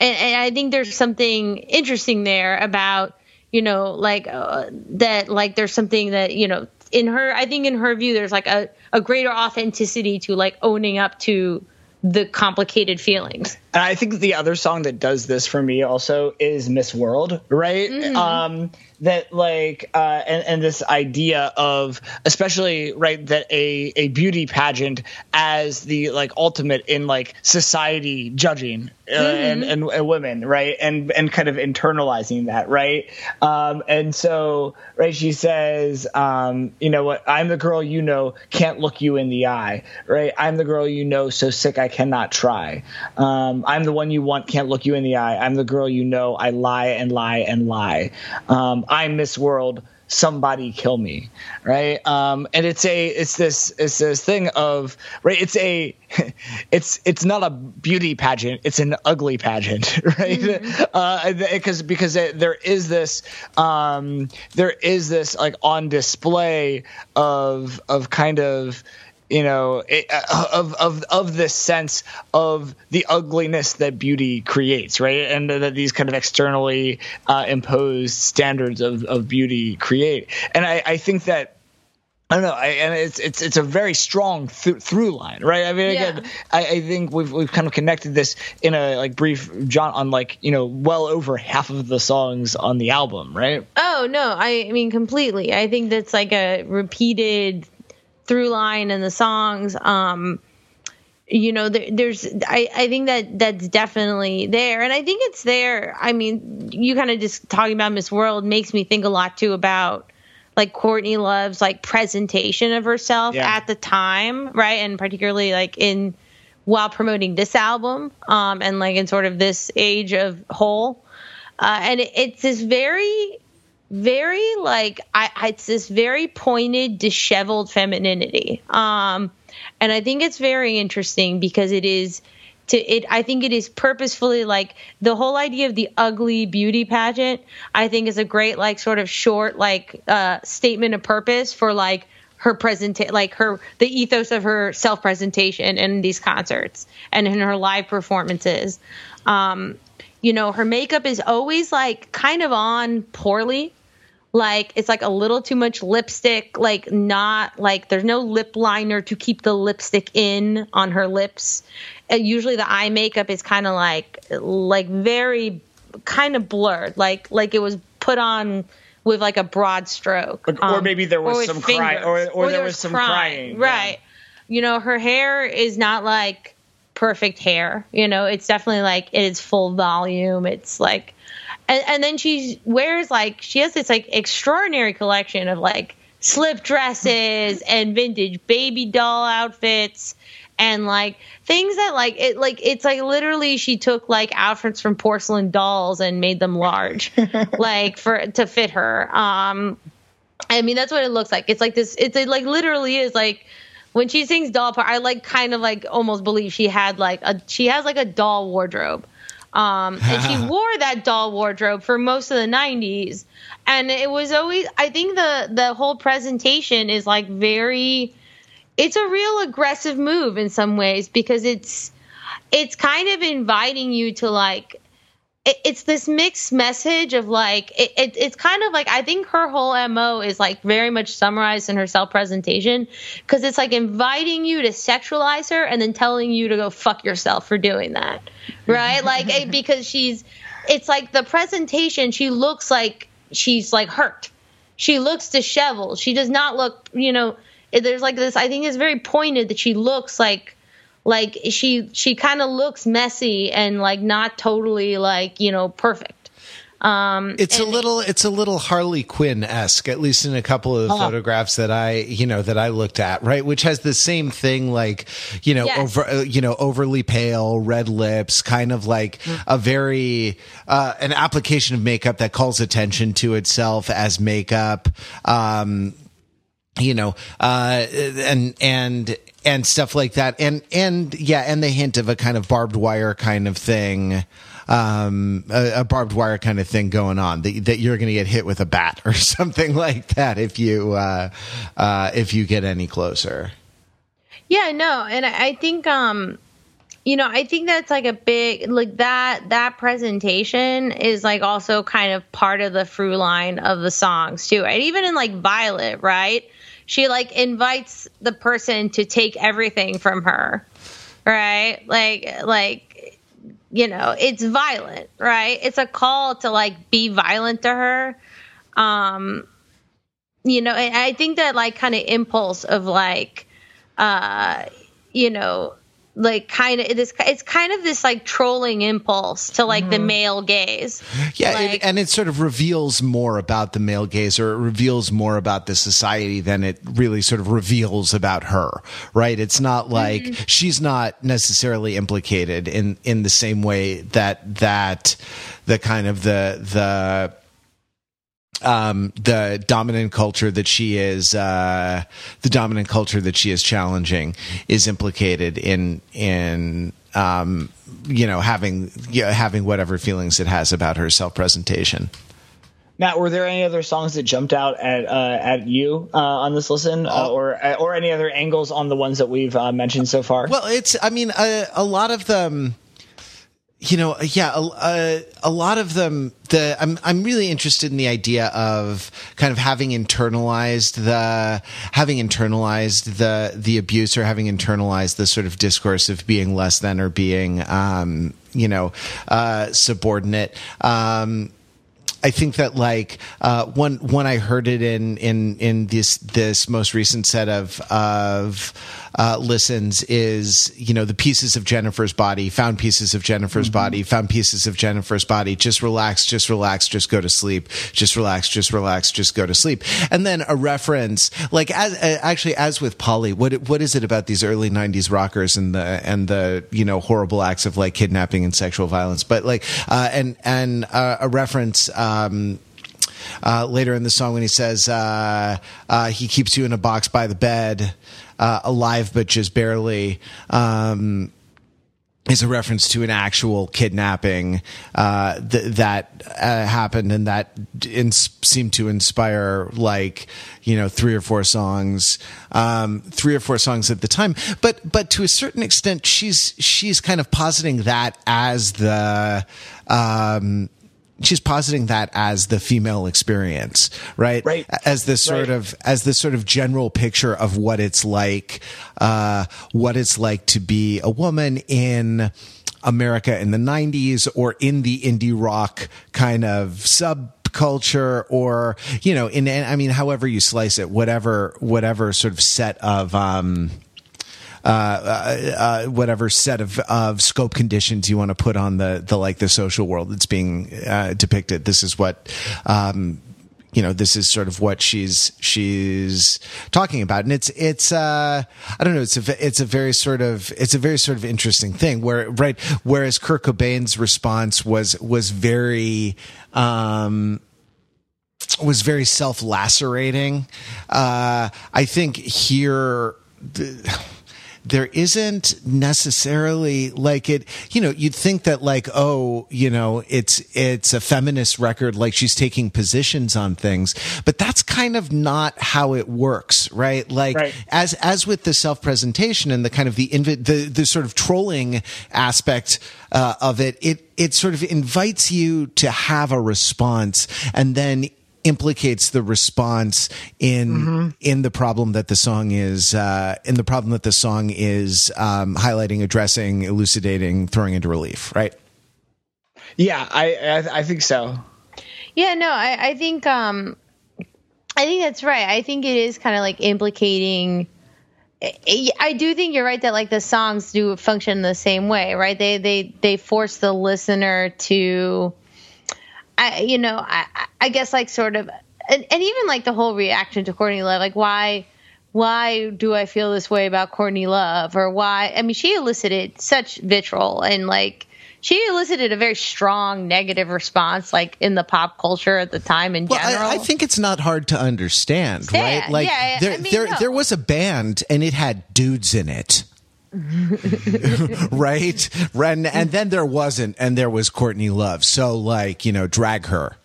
Speaker 3: and, and i think there's something interesting there about you know like uh, that like there's something that you know in her i think in her view there's like a, a greater authenticity to like owning up to the complicated feelings
Speaker 1: and i think the other song that does this for me also is miss world right? Mm-hmm. um that like uh, and, and this idea of especially right that a a beauty pageant as the like ultimate in like society judging uh, mm-hmm. and, and, and women right? And and kind of internalizing that right? Um, and so right she says um, you know what? I'm the girl you know can't look you in the eye right? I'm the girl you know so sick I cannot try. Um, I'm the one you want can't look you in the eye I'm the girl you know I lie and lie and lie um, I'm Miss World. Somebody kill me, right? Um, and it's a it's this it's this thing of right. It's a it's it's not a beauty pageant. It's an ugly pageant, right? Mm-hmm. Uh, because because there is this um, there is this like on display of of kind of you know it, uh, of of of this sense of the ugliness that beauty creates right and that these kind of externally uh, imposed standards of, of beauty create and I, I think that I don't know, I, and it's it's it's a very strong th- through line, right? I mean, again, yeah. I, I, think we've we've kind of connected this in a like brief jaunt on like you know well over half of the songs on the album, right?
Speaker 3: Oh no, I, I mean completely. I think that's like a repeated through line in the songs. Um, you know, there, there's, I, I think that that's definitely there. And I think it's there. I mean, you kind of just talking about Miss World makes me think a lot too about like Courtney Love's like presentation of herself yeah. at the time, right? And particularly like in, while promoting this album, um, and like in sort of this age of Hole. Uh, and it, it's this very very like I, it's this very pointed, disheveled femininity. Um, and I think it's very interesting because it is to it. I think it is purposefully like the whole idea of the ugly beauty pageant. I think is a great like sort of short like uh, statement of purpose for like her present like her the ethos of her self presentation in these concerts and in her live performances. Um, you know, her makeup is always like kind of on poorly like it's like a little too much lipstick like not like there's no lip liner to keep the lipstick in on her lips and usually the eye makeup is kind of like like very kind of blurred like like it was put on with like a broad stroke
Speaker 1: um, or maybe there was some crying or, or, or, there, there was, was some crying, crying.
Speaker 3: right yeah. you know her hair is not like perfect hair you know it's definitely like it is full volume it's like and, and then she wears like she has this like extraordinary collection of like slip dresses and vintage baby doll outfits and like things that like it like it's like literally she took like outfits from porcelain dolls and made them large like for to fit her. Um i mean that's what it looks like. It's like this it's it like literally is like when she sings doll part i like kind of like almost believe she had like a she has like a doll wardrobe um, and she wore that doll wardrobe for most of the 90s. And it was always, I think the, the whole presentation is like very, it's a real aggressive move in some ways because it's, it's kind of inviting you to like it, it's this mixed message of like it, it, it's kind of like I think her whole mo is like very much summarized in her self presentation because it's like inviting you to sexualize her and then telling you to go fuck yourself for doing that, right? like it, because she's it's like the presentation she looks like she's like hurt, she looks disheveled, she does not look you know. There's like this. I think it's very pointed that she looks like like she she kind of looks messy and like not totally like you know perfect Um,
Speaker 2: It's a little, it's a little Harley Quinn esque, at least in a couple of the photographs that I, you know, that I looked at, right? Which has the same thing, like, you know,
Speaker 3: Yes.
Speaker 2: over, uh, you know, overly pale, red lips, kind of like a very, uh, an application of makeup that calls attention to itself as makeup. Um, you know, uh, and and and stuff like that, and and yeah, and the hint of a kind of barbed wire kind of thing, um, a, a barbed wire kind of thing going on that that you're going to get hit with a bat or something like that if you uh, uh, if you get any closer.
Speaker 3: Yeah, no, and I think um you know, I think that's like a big like that that presentation is like also kind of part of the through line of the songs too. And even in like Violet, right? She like invites the person to take everything from her. Right? Like like you know, it's violent, right? It's a call to like be violent to her. Um you know, I think that like kind of impulse of like uh you know like kind of this it's kind of this like trolling impulse to like the male gaze
Speaker 2: Yeah,
Speaker 3: Like-
Speaker 2: it, and it sort of reveals more about the male gaze, or it reveals more about the society than it really sort of reveals about her. Right? It's not like
Speaker 3: Mm-hmm.
Speaker 2: she's not necessarily implicated in in the same way that that the kind of the the um the dominant culture that she is uh the dominant culture that she is challenging is implicated in in um you know having you know, having whatever feelings it has about her self presentation
Speaker 1: Matt, were there any other songs that jumped out at uh, at you uh, on this listen, uh, or or any other angles on the ones that we've uh, mentioned so far?
Speaker 2: Well, it's I mean a, a lot of them you know yeah a, a, lot of them the I'm I'm really interested in the idea of kind of having internalized the having internalized the the abuse or having internalized the sort of discourse of being less than or being um you know uh subordinate. Um I think that like uh, one when I heard it in in in this this most recent set of of uh, listens is you know the pieces of Jennifer's body found pieces of Jennifer's body found pieces of Jennifer's body. Just relax just relax just go to sleep. Just relax just relax just go to sleep. And then a reference like as uh, actually as with Polly what what is it about these early '90s rockers and the and the you know horrible acts of like kidnapping and sexual violence? But like uh, and and uh, a reference. Um, uh, later in the song when he says uh, uh, he keeps you in a box by the bed, uh, alive but just barely. Um, is a reference to an actual kidnapping uh, th- that uh, happened and that ins- seemed to inspire like you know three or four songs um, three or four songs at the time but but to a certain extent she's she's kind of positing that as the um, she's positing that as the female experience, right?
Speaker 1: Right.
Speaker 2: As this sort
Speaker 1: Right.
Speaker 2: of as this sort of general picture of what it's like, uh, what it's like to be a woman in America in the '90s or in the indie rock kind of subculture, or you know, in I mean, however you slice it, whatever whatever sort of set of. Um, uh, uh, uh, whatever set of, of scope conditions you want to put on the, the like the social world that's being uh, depicted. This is what um, you know. This is sort of what she's she's talking about, and it's it's uh, I don't know. It's a it's a very sort of it's a very sort of interesting thing where right whereas Kurt Cobain's response was was very. Um, was very self lacerating. Uh, I think here. The, there isn't necessarily like it you know you'd think that like oh you know it's it's a feminist record like she's taking positions on things but that's kind of not how it works right like
Speaker 1: Right.
Speaker 2: as as with the self presentation and the kind of the invi- the the sort of trolling aspect uh, of it it it sort of invites you to have a response and then implicates the response in in the problem that the song is uh, in the problem that the song is um, highlighting, addressing, elucidating, throwing into relief. Right?
Speaker 1: yeah, I, I I think so.
Speaker 3: Yeah, no, I, I think um I think that's right. I think it is kind of like implicating I I do think you're right that like the songs do function the same way, right? They they they force the listener to I you know I I guess like sort of and, and even like the whole reaction to Courtney Love, like why why do I feel this way about Courtney Love or why I mean she elicited such vitriol and like she elicited a very strong negative response like in the pop culture at the time in
Speaker 2: Well,
Speaker 3: general.
Speaker 2: I, I think it's not hard to understand,
Speaker 3: Yeah,
Speaker 2: right? Like
Speaker 3: yeah,
Speaker 2: there,
Speaker 3: I mean,
Speaker 2: there,
Speaker 3: no.
Speaker 2: there was a band and it had dudes in it. right? And, and then there wasn't, and there was Courtney Love. So, like, you know, drag her.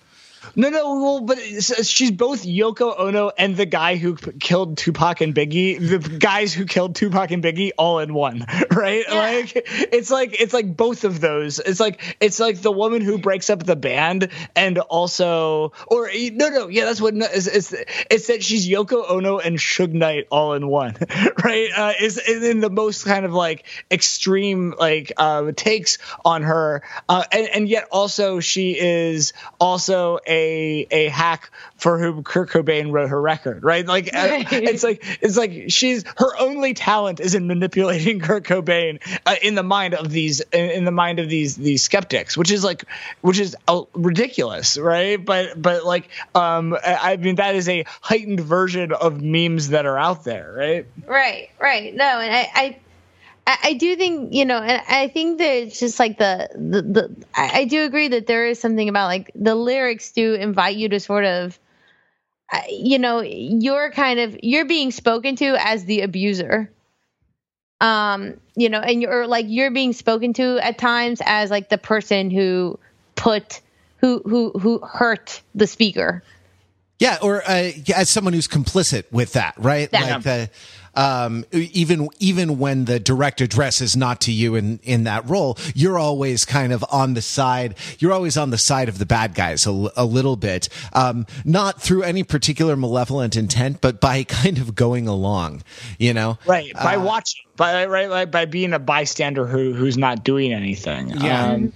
Speaker 1: No, no, well, but she's both Yoko Ono and the guy who p- killed Tupac and Biggie, the guys who killed Tupac and Biggie, all in one, right?
Speaker 3: Yeah.
Speaker 1: Like it's like it's like both of those. It's like it's like the woman who breaks up the band and also, or no, no, yeah, that's what it's it's, it's that she's Yoko Ono and Suge Knight all in one, right? Uh, is is in the most kind of like extreme like uh, takes on her, uh, and and yet also she is also a a hack for whom Kurt Cobain wrote her record, right? Like uh,
Speaker 3: Right.
Speaker 1: it's like it's like she's her only talent is in manipulating Kurt Cobain uh, in the mind of these in, in the mind of these these skeptics, which is like which is uh, ridiculous, right? But but like um I I mean that is a heightened version of memes that are out there, right?
Speaker 3: Right, right. No, and I, I, I I do think you know, and I think that it's just like the the, the I, I do agree that there is something about like the lyrics do invite you to sort of, uh, you know, you're kind of you're being spoken to as the abuser. Um, you know, and you're like you're being spoken to at times as like the person who put who who who hurt the speaker.
Speaker 2: Yeah, or uh, as someone who's complicit with that, right?
Speaker 3: Yeah.
Speaker 2: Like the um, even even when the direct address is not to you in in that role, you're always kind of on the side. You're always on the side of the bad guys a little bit, um, not through any particular malevolent intent, but by kind of going along. You know,
Speaker 1: Right. By watching, by right, like by being a bystander who who's not doing anything.
Speaker 2: Yeah.
Speaker 1: Um,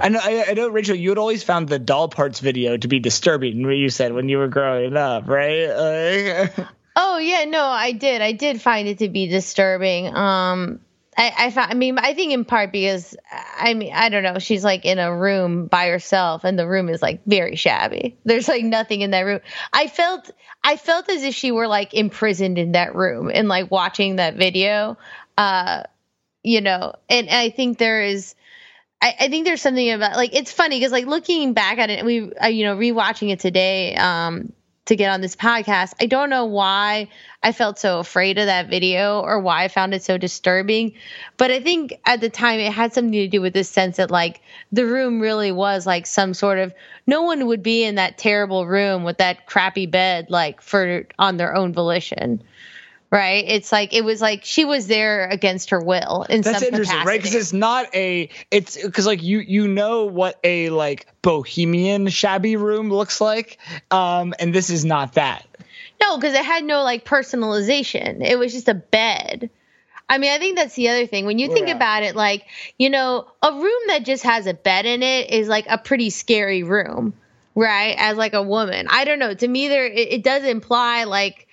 Speaker 1: I know. I, I know, Rachel. You had always found the doll parts video to be disturbing. What you said when you were growing up, right? Like,
Speaker 3: Oh yeah, no, I did. I did find it to be disturbing. Um, I, I found. I mean, I think in part because I mean, I don't know. She's like in a room by herself, and the room is like very shabby. There's like nothing in that room. I felt. I felt as if she were like imprisoned in that room and like watching that video. Uh, you know, and I think there is. I, I think there's something about like it's funny because like looking back at it, and we uh, you know rewatching it today um, to get on this podcast. I don't know why I felt so afraid of that video or why I found it so disturbing, but I think at the time it had something to do with this sense that like the room really was like some sort of no one would be in that terrible room with that crappy bed like for on their own volition. Right? It's like it was like she was there against her will in
Speaker 1: That's
Speaker 3: some
Speaker 1: interesting, right? Because it's not a. It's because like you you know what a like bohemian shabby room looks like, um, and this is not that.
Speaker 3: No, because it had no like personalization. It was just a bed. I mean, I think that's the other thing. When you think
Speaker 1: Yeah.
Speaker 3: about it, like, you know, a room that just has a bed in it is like a pretty scary room, right? As like a woman. I don't know. To me, there it, it does imply like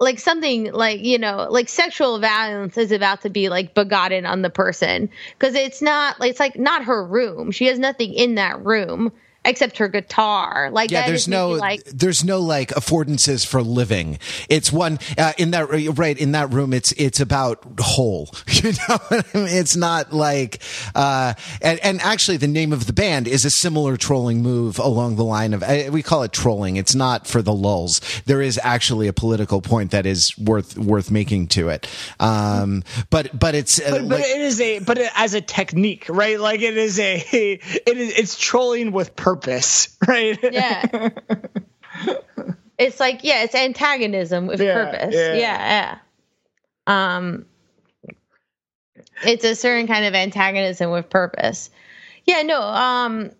Speaker 3: like something like you know like sexual violence is about to be like begotten on the person. Because it's not it's like not her room. She has nothing in that room except her guitar. Like
Speaker 2: yeah there's no
Speaker 3: like
Speaker 2: there's no like affordances for living. It's one uh, in that right in that room it's it's about Hole you know? What I mean? it's not like uh and, and actually the name of the band is a similar trolling move along the line of uh, we call it trolling. It's not for the lulz. There is actually a political point that is worth worth making to it. Um but but it's uh,
Speaker 1: But, but
Speaker 2: like-
Speaker 1: it is a but it, as a technique, right? Like it is a it is it's trolling with purpose, right?
Speaker 3: yeah it's like yeah it's antagonism with
Speaker 1: Yeah,
Speaker 3: purpose
Speaker 1: yeah.
Speaker 3: yeah. yeah um it's a certain kind of antagonism with purpose yeah no um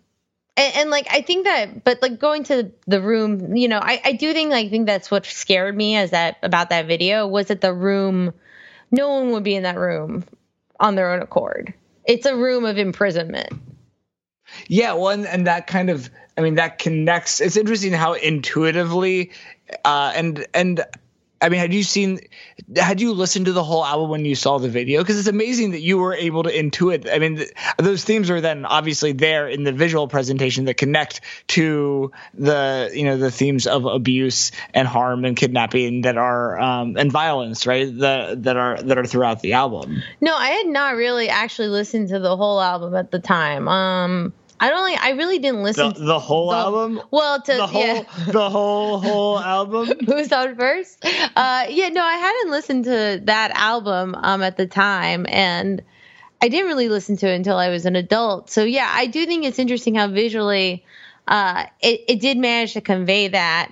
Speaker 3: and, and like i think that but like going to the room you know i i do think like, i think that's what scared me as that about that video was that the room no one would be in that room on their own accord it's a room of imprisonment
Speaker 1: Yeah, well, and, and that kind of, I mean, that connects. It's interesting how intuitively, uh, and and I mean, had you seen, had you listened to the whole album when you saw the video? Because it's amazing that you were able to intuit. I mean, th- those themes are then obviously there in the visual presentation that connect to the, you know, the themes of abuse and harm and kidnapping that are, um, and violence, right? The, that are, that are throughout the album.
Speaker 3: No, I had not really actually listened to the whole album at the time. Um, I don't like. I really didn't listen
Speaker 1: The, the whole
Speaker 3: the-
Speaker 1: album?
Speaker 3: Well, to
Speaker 1: The whole,
Speaker 3: yeah.
Speaker 1: the whole, whole album?
Speaker 3: Who's on first? Uh, yeah, no, I hadn't listened to that album um, at the time, and I didn't really listen to it until I was an adult. So yeah, I do think it's interesting how visually uh, it, it did manage to convey that.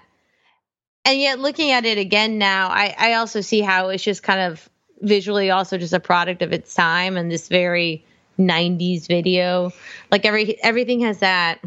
Speaker 3: And yet, looking at it again now, I, I also see how it's just kind of visually also just a product of its time and this very 90s video. Like every everything has that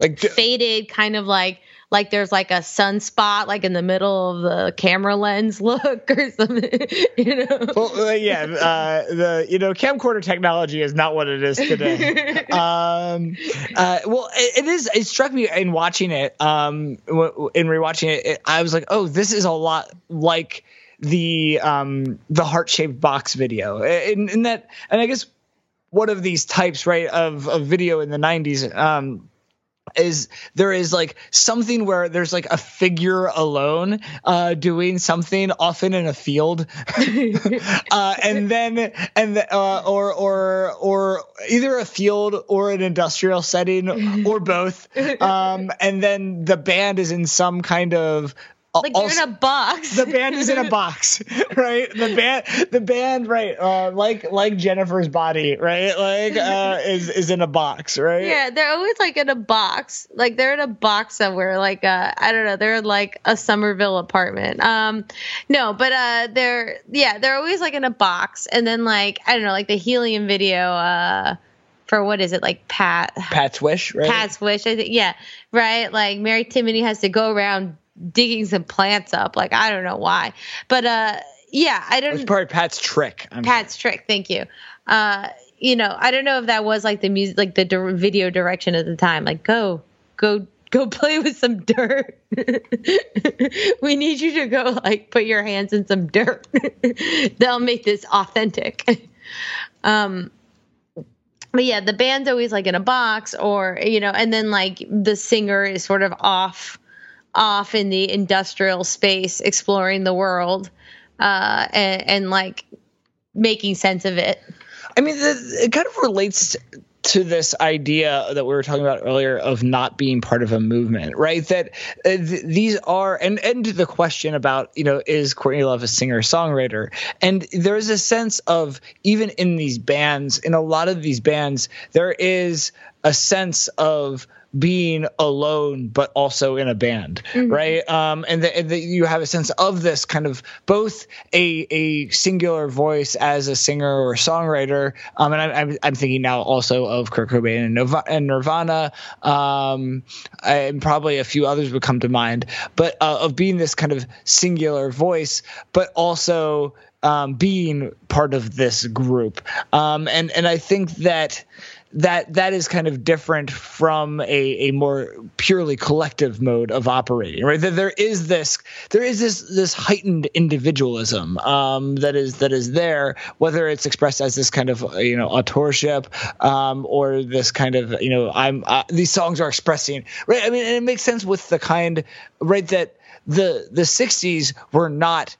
Speaker 1: Like,
Speaker 3: faded kind of like like there's like a sunspot like in the middle of the camera lens look or something you know
Speaker 1: Well, uh, yeah, uh, the you know camcorder technology is not what it is today. um, uh, well, it, it is. It struck me in watching it, um, w- in rewatching it, it, I was like, oh, this is a lot like the um, the heart shaped box video, in, in that, and I guess one of these types, right, of of video in the '90s. Um, is there is like something where there's like a figure alone uh doing something often in a field uh and then and the, uh or or or either a field or an industrial setting or both um and then the band is in some kind of
Speaker 3: like you're in a box
Speaker 1: the band is in a box, right? The band, the band, right? Uh, like like Jennifer's body, right? Like uh, is is in a box, right?
Speaker 3: yeah they're always like in a box like they're in a box somewhere like uh i don't know they're in like a somerville apartment um no but uh they're yeah they're always like in a box and then like i don't know like the helium video uh for what is it like pat
Speaker 1: Pat's wish, right?
Speaker 3: Pat's wish. I think, yeah, right. Like Mary Timony has to go around digging some plants up. Like I don't know why, but uh, yeah, I don't.
Speaker 1: probably Pat's trick. I'm-
Speaker 3: Pat's trick. Thank you. Uh, you know, I don't know if that was like the music, like the dir- video direction at the time. Like go, go. Go play with some dirt. we need you to go like put your hands in some dirt. That'll make this authentic. Um, but yeah, the band's always like in a box or, you know, and then like the singer is sort of off, off in the industrial space, exploring the world, uh, and, and like making sense of it.
Speaker 1: I mean, it kind of relates to this idea that we were talking about earlier of not being part of a movement, right? That uh, th- these are, and and to the question about, you know, is Courtney Love a singer songwriter? And there is a sense of even in these bands, in a lot of these bands, there is a sense of being alone but also in a band right? Um and that you have a sense of this kind of both a a singular voice as a singer or songwriter um and i'm i'm, I'm thinking now also of kurt cobain and, Nirva- and nirvana um and probably a few others would come to mind but uh, of being this kind of singular voice but also um, being part of this group. Um and and i think that that that is kind of different from a, a more purely collective mode of operating right? There is this there is this this heightened individualism um, that is that is there whether it's expressed as this kind of uh, you know authorship um, or this kind of you know i'm uh, these songs are expressing right? I mean and it makes sense with the kind right that the the 60s were not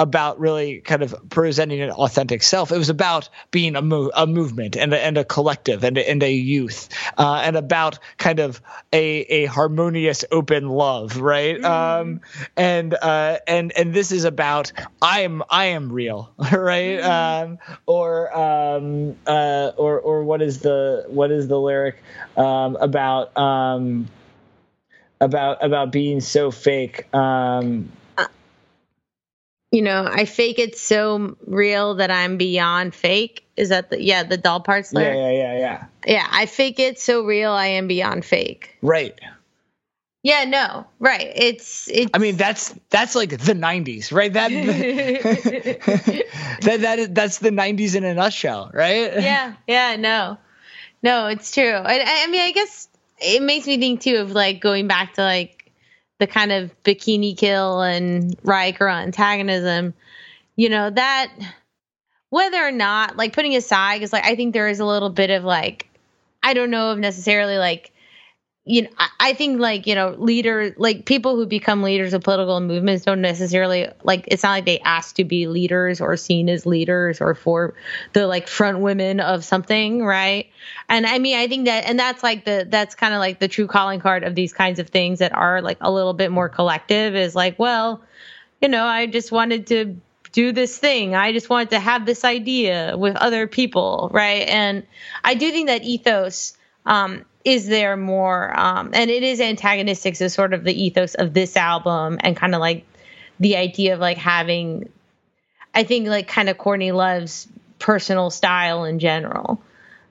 Speaker 1: about really kind of presenting an authentic self. It was about being a, mo- a movement and a, and a collective and a, and a youth, uh, and about kind of a, a harmonious, open love, right? Um, and uh, and and this is about I am I am real, right? Um, or um, uh, or or what is the what is the lyric um, about? Um, about about being so fake um
Speaker 3: You know, I fake it so real that I'm beyond fake. Is that the yeah the doll parts
Speaker 1: yeah yeah yeah yeah
Speaker 3: Yeah, I fake it so real I am beyond fake.
Speaker 1: right
Speaker 3: Yeah, no, right. It's it's.
Speaker 1: I mean, that's that's like the '90s, right? That that that is, that's the '90s in a nutshell, right?
Speaker 3: yeah, yeah, no, no, it's true. I, I mean, I guess it makes me think too of like going back to like the kind of bikini kill and Riot Grrrl antagonism, you know, that whether or not like putting aside because like I think there is a little bit of like I don't know if necessarily like you know I, think like you know leader like people who become leaders of political movements don't necessarily like it's not like they ask to be leaders or seen as leaders or for the like front women of something right and i mean i think that and that's like the that's kind of like the true calling card of these kinds of things that are like a little bit more collective is like well you know i just wanted to do this thing. I just wanted to have this idea with other people, right? And I do think that ethos um, is there more, um, and it is antagonistic to sort of the ethos of this album and kind of like the idea of like having, I think like kind of Courtney Love's personal style in general.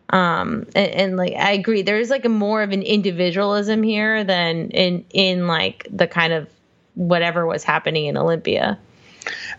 Speaker 3: Um, and, and like I agree, there is like a more of an individualism here than in in like the kind of whatever was happening in Olympia.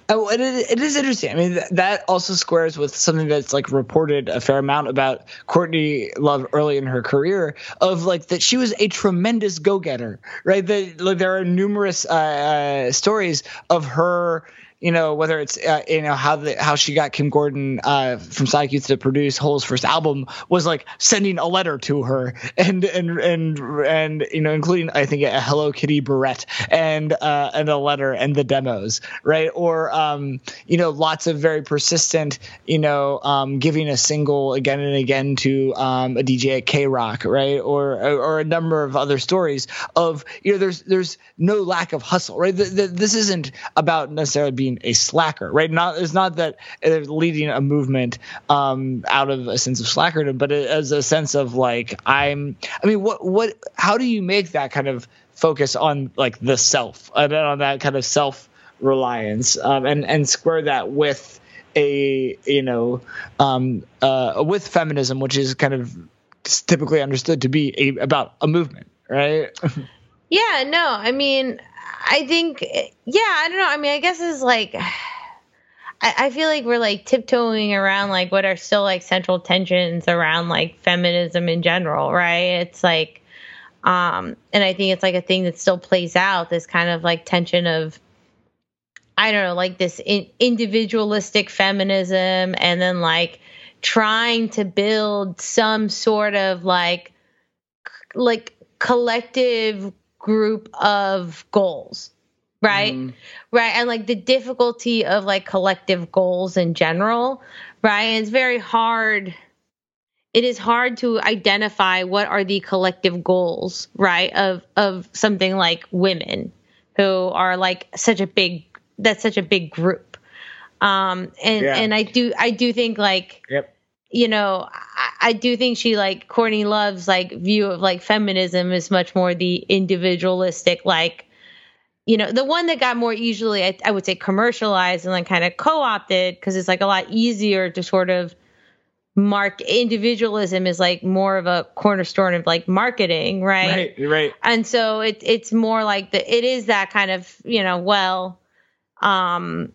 Speaker 1: Oh, it, it is interesting. I mean, th- that also squares with something that's like reported a fair amount about Courtney Love early in her career of like that she was a tremendous go getter, right? That like there are numerous uh, uh, stories of her you know whether it's uh, you know how the how she got Kim Gordon uh, from Sonic to produce Hole's first album was like sending a letter to her and and and and you know including I think a Hello Kitty barrette and uh, and a letter and the demos right? Or um, you know lots of very persistent you know um, giving a single again and again to um, a DJ at KROQ right? Or or a number of other stories of you know there's there's no lack of hustle right? The, the, this isn't about necessarily being a slacker, right? Not it's not that they're leading a movement um, out of a sense of slackerdom, but as a sense of like I'm. I mean, what what? How do you make that kind of focus on like the self and on that kind of self reliance um, and and square that with a you know um, uh, with feminism, which is kind of typically understood to be a, about a movement, right?
Speaker 3: yeah, no, I mean, I think, yeah, I don't know. I mean, I guess it's like, I, I feel like we're like tiptoeing around like what are still like central tensions around like feminism in general, right? It's like, um, and I think it's like a thing that still plays out this kind of like tension of, I don't know, like this in, individualistic feminism and then like trying to build some sort of like, like collective group of goals right mm. right and like the difficulty of like collective goals in general right and it's very hard it is hard to identify what are the collective goals right of of something like women who are like such a big that's such a big group um and yeah. and i do i do think like
Speaker 1: yep
Speaker 3: you know, I, I, do think she like Courtney Love's like view of like feminism is much more the individualistic, like, you know, the one that got more easily, I, I would say, commercialized and like kind of co opted because it's like a lot easier to sort of mark individualism is like more of a cornerstone of like marketing, right?
Speaker 1: Right, right.
Speaker 3: And so it it's more like the it is that kind of, you know, well, um,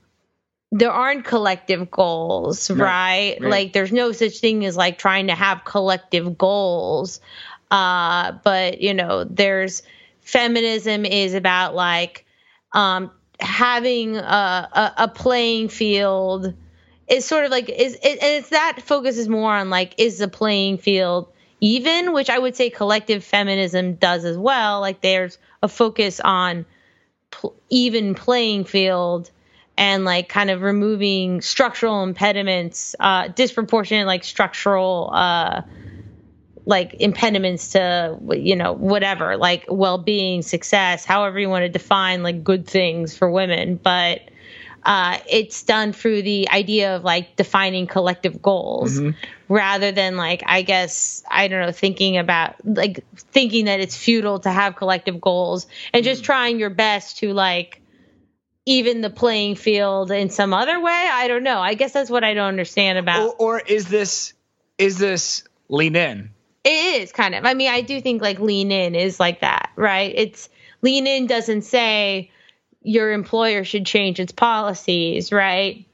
Speaker 3: there aren't collective goals, right, right? right? Like there's no such thing as like trying to have collective goals. Uh, but you know, there's feminism is about like um, having a, a, a, playing field. It's sort of like is it, and it's that focuses more on like is the playing field even, which I would say collective feminism does as well. Like there's a focus on pl- even playing field and like kind of removing structural impediments, uh, disproportionate like structural, uh, like impediments to you know whatever like well-being success however you want to define like good things for women but uh, it's done through the idea of like defining collective goals mm-hmm. rather than like i guess i don't know thinking about like thinking that it's futile to have collective goals and just mm-hmm. trying your best to like even the playing field in some other way. I don't know. I guess that's what I don't understand about.
Speaker 1: Or, or is this is this lean in?
Speaker 3: It is kind of. I mean, I do think like lean in is like that, right? It's lean in doesn't say your employer should change its policies, right?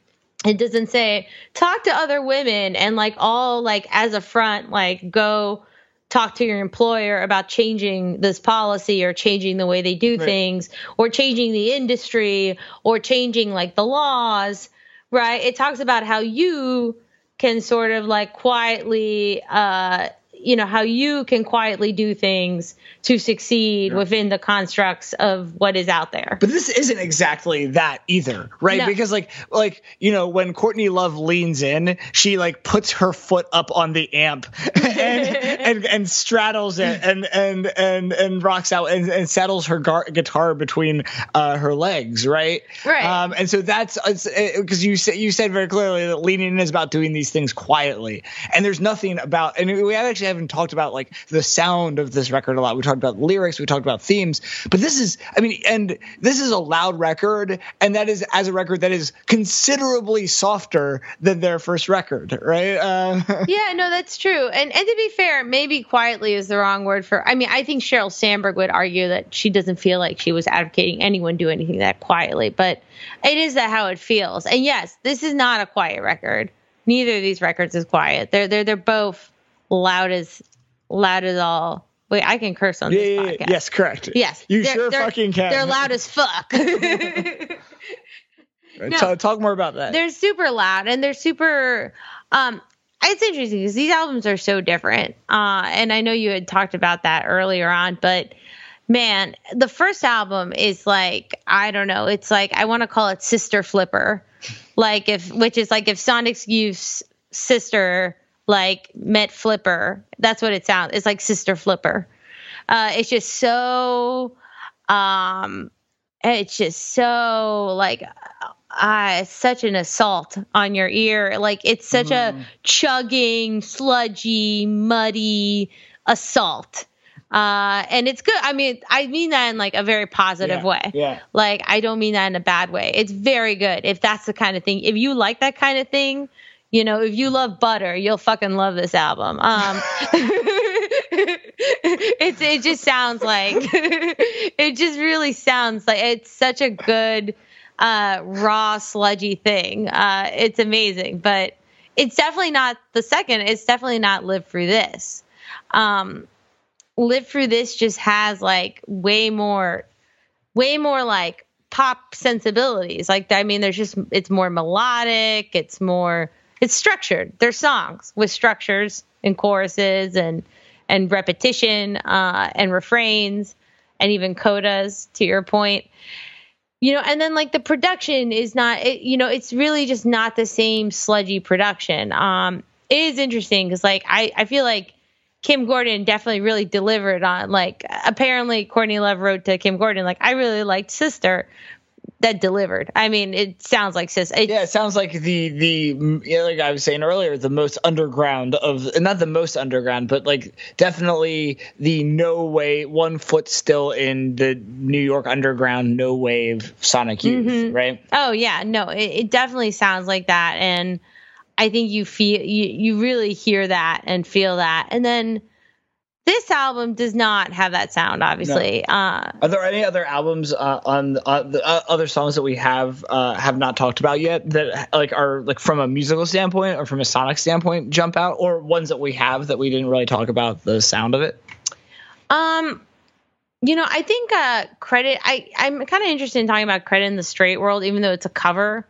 Speaker 3: It doesn't say talk to other women and like all like as a front like go talk to your employer about changing this policy or changing the way they do right. things or changing the industry or changing like the laws, right? It talks about how you can sort of like quietly uh you know how you can quietly do things to succeed yeah. within the constructs of what is out there.
Speaker 1: But this isn't exactly that either, right? No. Because like like you know when Courtney Love leans in, she like puts her foot up on the amp and and, and straddles it and and and and rocks out and, and settles her gar- guitar between uh, her legs, right?
Speaker 3: Right.
Speaker 1: Um, and so that's because you said you said very clearly that leaning in is about doing these things quietly, and there's nothing about and we actually haven't talked about like the sound of this record a lot. We talked about lyrics, we talked about themes, but this is, I mean, and this is a loud record, and that is as a record that is considerably softer than their first record, right? Uh,
Speaker 3: yeah, no, that's true. And and to be fair, maybe quietly is the wrong word for. I mean, I think Sheryl Sandberg would argue that she doesn't feel like she was advocating anyone do anything that quietly, but it is that how it feels. And yes, this is not a quiet record. Neither of these records is quiet. They're they're they're both loud as loud as all. Wait, I can curse on
Speaker 1: yeah,
Speaker 3: this
Speaker 1: yeah,
Speaker 3: podcast.
Speaker 1: Yes, correct.
Speaker 3: Yes,
Speaker 1: you they're, sure
Speaker 3: they're,
Speaker 1: fucking can.
Speaker 3: They're loud as fuck.
Speaker 1: no, talk, talk more about that.
Speaker 3: They're super loud and they're super. Um, it's interesting because these albums are so different. Uh, and I know you had talked about that earlier on, but man, the first album is like I don't know. It's like I want to call it Sister Flipper, like if which is like if Sonic Youth's sister like met Flipper. That's what it sounds. It's like Sister Flipper. Uh, it's just so, um, it's just so like, uh, such an assault on your ear. Like it's such mm. a mm-hmm. chugging, sludgy, muddy assault. Uh, and it's good. I mean, I mean that in like a very positive
Speaker 1: yeah,
Speaker 3: way.
Speaker 1: Yeah.
Speaker 3: Like I don't mean that in a bad way. It's very good. If that's the kind of thing, if you like that kind of thing, you know, if you love butter, you'll fucking love this album. Um, it's it just sounds like it just really sounds like it's such a good uh, raw sludgy thing. Uh, it's amazing, but it's definitely not the second. It's definitely not live through this. Um, live through this just has like way more, way more like pop sensibilities. Like I mean, there's just it's more melodic. It's more it's structured. They're songs with structures and choruses and and repetition uh, and refrains and even codas. To your point, you know, and then like the production is not. It, you know, it's really just not the same sludgy production. Um, it is interesting because like I I feel like. Kim Gordon definitely really delivered on like apparently Courtney Love wrote to Kim Gordon like I really liked Sister that delivered. I mean, it sounds like sis.
Speaker 1: It, yeah, it sounds like the the know, like I was saying earlier, the most underground of not the most underground, but like definitely the no way one foot still in the New York underground, no wave Sonic Youth, mm-hmm. right?
Speaker 3: Oh yeah, no, it, it definitely sounds like that, and I think you feel you you really hear that and feel that, and then this album does not have that sound, obviously.
Speaker 1: No. Uh, Are there any other albums uh, on uh, the uh, other songs that we have uh, have not talked about yet that like are like from a musical standpoint or from a sonic standpoint jump out, or ones that we have that we didn't really talk about the sound of it?
Speaker 3: Um, you know, I think uh, credit. I I'm kind of interested in talking about credit in the straight world, even though it's a cover.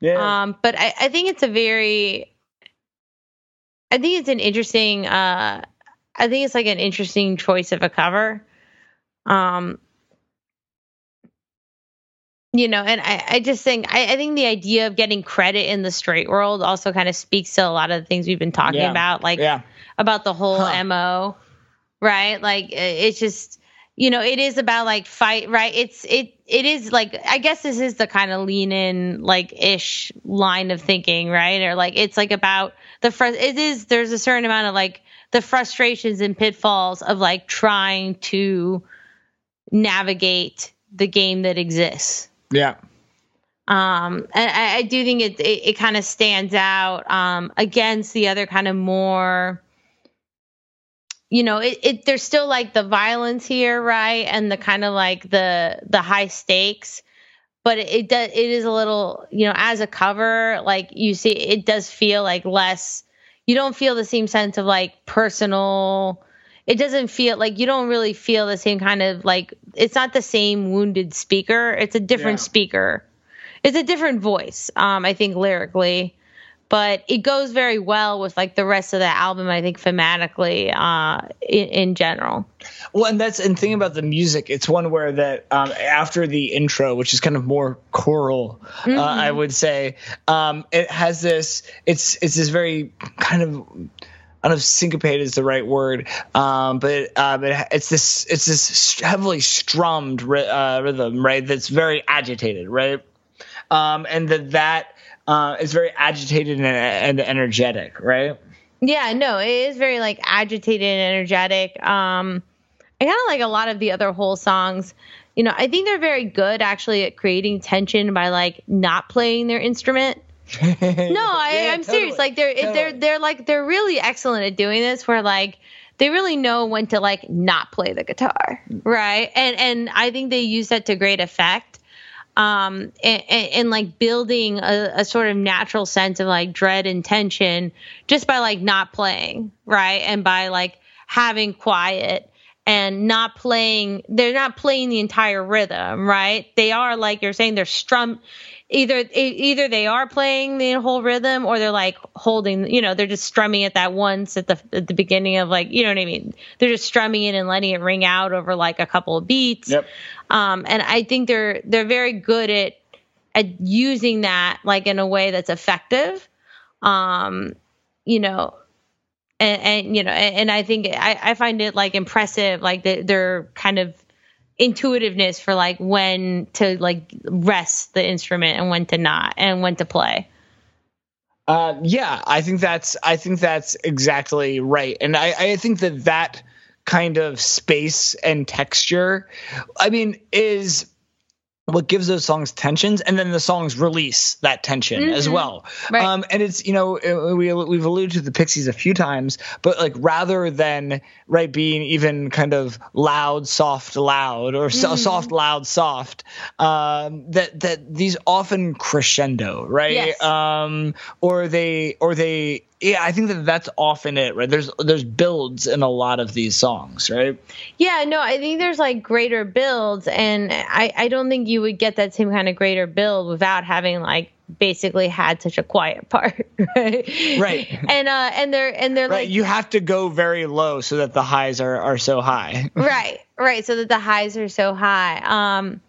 Speaker 1: Yeah.
Speaker 3: Um, but I, I think it's a very I think it's an interesting uh, I think it's like an interesting choice of a cover. Um, you know, and I, I just think I, I, think the idea of getting credit in the straight world also kind of speaks to a lot of the things we've been talking
Speaker 1: yeah.
Speaker 3: about, like
Speaker 1: yeah.
Speaker 3: about the whole huh. mo, right? Like it's just you know, it is about like fight, right? It's it it is like I guess this is the kind of lean in like ish line of thinking, right? Or like it's like about the front. It is there's a certain amount of like the frustrations and pitfalls of like trying to navigate the game that exists.
Speaker 1: Yeah.
Speaker 3: Um, and I, I do think it it, it kind of stands out um, against the other kind of more. You know, it, it there's still like the violence here, right, and the kind of like the the high stakes, but it, it does it is a little you know as a cover like you see it does feel like less you don't feel the same sense of like personal it doesn't feel like you don't really feel the same kind of like it's not the same wounded speaker. It's a different
Speaker 1: Yeah.
Speaker 3: speaker. It's a different voice. Um, I think lyrically, but it goes very well with like the rest of the album. I think thematically, uh, in, in general.
Speaker 1: Well, and that's and thinking about the music, it's one where that um, after the intro, which is kind of more choral, uh, I would say, um, it has this. It's it's this very kind of. I don't know if syncopated is the right word, um, but uh, but it's this it's this heavily strummed ry- uh, rhythm, right? That's very agitated, right? Um, and that that uh, is very agitated and, and energetic, right?
Speaker 3: Yeah, no, it is very like agitated and energetic. Um, I kind of like a lot of the other Hole songs. You know, I think they're very good actually at creating tension by like not playing their instrument. No, I,
Speaker 1: Yeah,
Speaker 3: I'm
Speaker 1: totally,
Speaker 3: serious. Like they're they're they're like they're really excellent at doing this. Where like they really know when to like not play the guitar, right? And and I think they use that to great effect. Um, and, and, and like building a, a sort of natural sense of like dread and tension just by like not playing, right? And by like having quiet and not playing they're not playing the entire rhythm right? They are like you're saying they're strum either either they are playing the whole rhythm or they're like holding you know they're just strumming it that once at the at the beginning of like you know what i mean? They're just strumming it and letting it ring out over like a couple of beats.
Speaker 1: Yep.
Speaker 3: um and i think they're they're very good at at using that like in a way that's effective. Um you know and, and you know and, and i think I, I find it like impressive like the, their kind of intuitiveness for like when to like rest the instrument and when to not and when to play.
Speaker 1: Uh, yeah, I think that's I think that's exactly right, and I, I think that that kind of space and texture, I mean, is what gives those songs tensions, and then the songs release that tension as well.
Speaker 3: Right.
Speaker 1: Um, and it's you know uh, we we've alluded to the Pixies a few times, but like rather than right being even kind of loud, soft, loud, or so, soft, loud, soft, um, that that these often crescendo, right?
Speaker 3: Yes.
Speaker 1: um or they or they yeah i think that that's often it right? There's there's builds in a lot of these songs right?
Speaker 3: Yeah no i think there's like greater builds and i i don't think you would get that same kind of greater build without having like basically had such a quiet part right?
Speaker 1: Right.
Speaker 3: and uh and they're and they're
Speaker 1: right
Speaker 3: like
Speaker 1: you have to go very low so that the highs are are so high.
Speaker 3: Right right so that the highs are so high. Um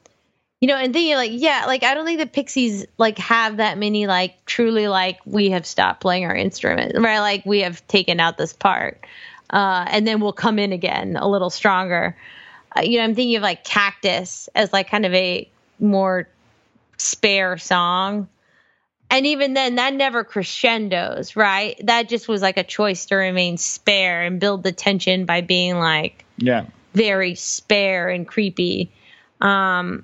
Speaker 3: you know and thinking like yeah like i don't think the pixies like have that many like truly like we have stopped playing our instrument right? Like we have taken out this part uh and then we'll come in again a little stronger. Uh, you know i'm thinking of like cactus as like kind of a more spare song. And even then that never crescendos right? That just was like a choice to remain spare and build the tension by being like
Speaker 1: yeah.
Speaker 3: very spare and creepy. Um,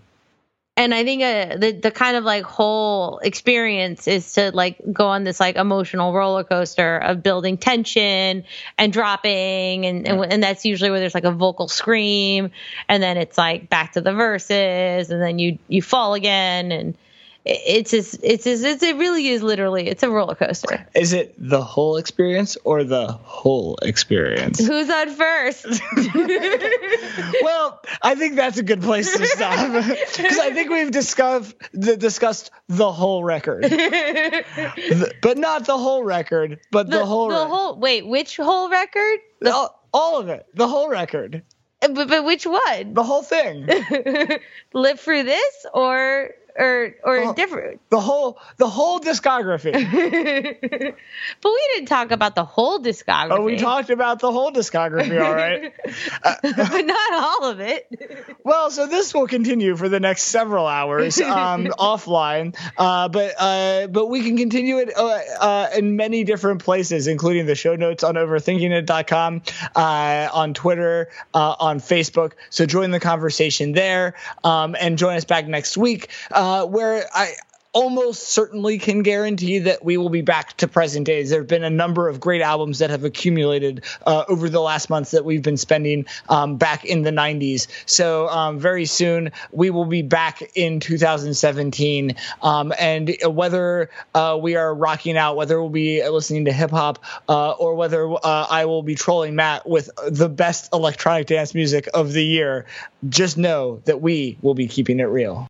Speaker 3: and I think uh, the the kind of like whole experience is to like go on this like emotional roller coaster of building tension and dropping, and and, and that's usually where there's like a vocal scream, and then it's like back to the verses, and then you you fall again, and it's just it's it's it really is literally it's a roller coaster.
Speaker 1: is it the whole experience or the whole experience
Speaker 3: Who's on first?
Speaker 1: well i think that's a good place to stop because i think we've discussed the, discussed the whole record The- but not the whole record but the, whole
Speaker 3: the
Speaker 1: re-
Speaker 3: whole wait, which whole record?
Speaker 1: all, all of it the whole record
Speaker 3: But, but which one?
Speaker 1: the whole thing
Speaker 3: Live through this or or or
Speaker 1: Oh.
Speaker 3: different?
Speaker 1: the whole the whole discography
Speaker 3: But we didn't talk about the whole discography.
Speaker 1: Oh, we talked about the whole discography, all right.
Speaker 3: but not all of it.
Speaker 1: well, so this will continue for the next several hours um, offline, uh, but uh, but we can continue it uh, uh, in many different places, including the show notes on overthinkingit.com, uh, on Twitter, uh, on Facebook. So join the conversation there, um, and join us back next week, uh, where I. almost certainly can guarantee that we will be back to present days. There have been a number of great albums that have accumulated uh, over the last months that we've been spending um, back in the 90s. So um, very soon we will be back in 2017. Um, and whether uh, we are rocking out, whether we'll be listening to hip hop, uh, or whether uh, I will be trolling Matt with the best electronic dance music of the year, just know that we will be keeping it real.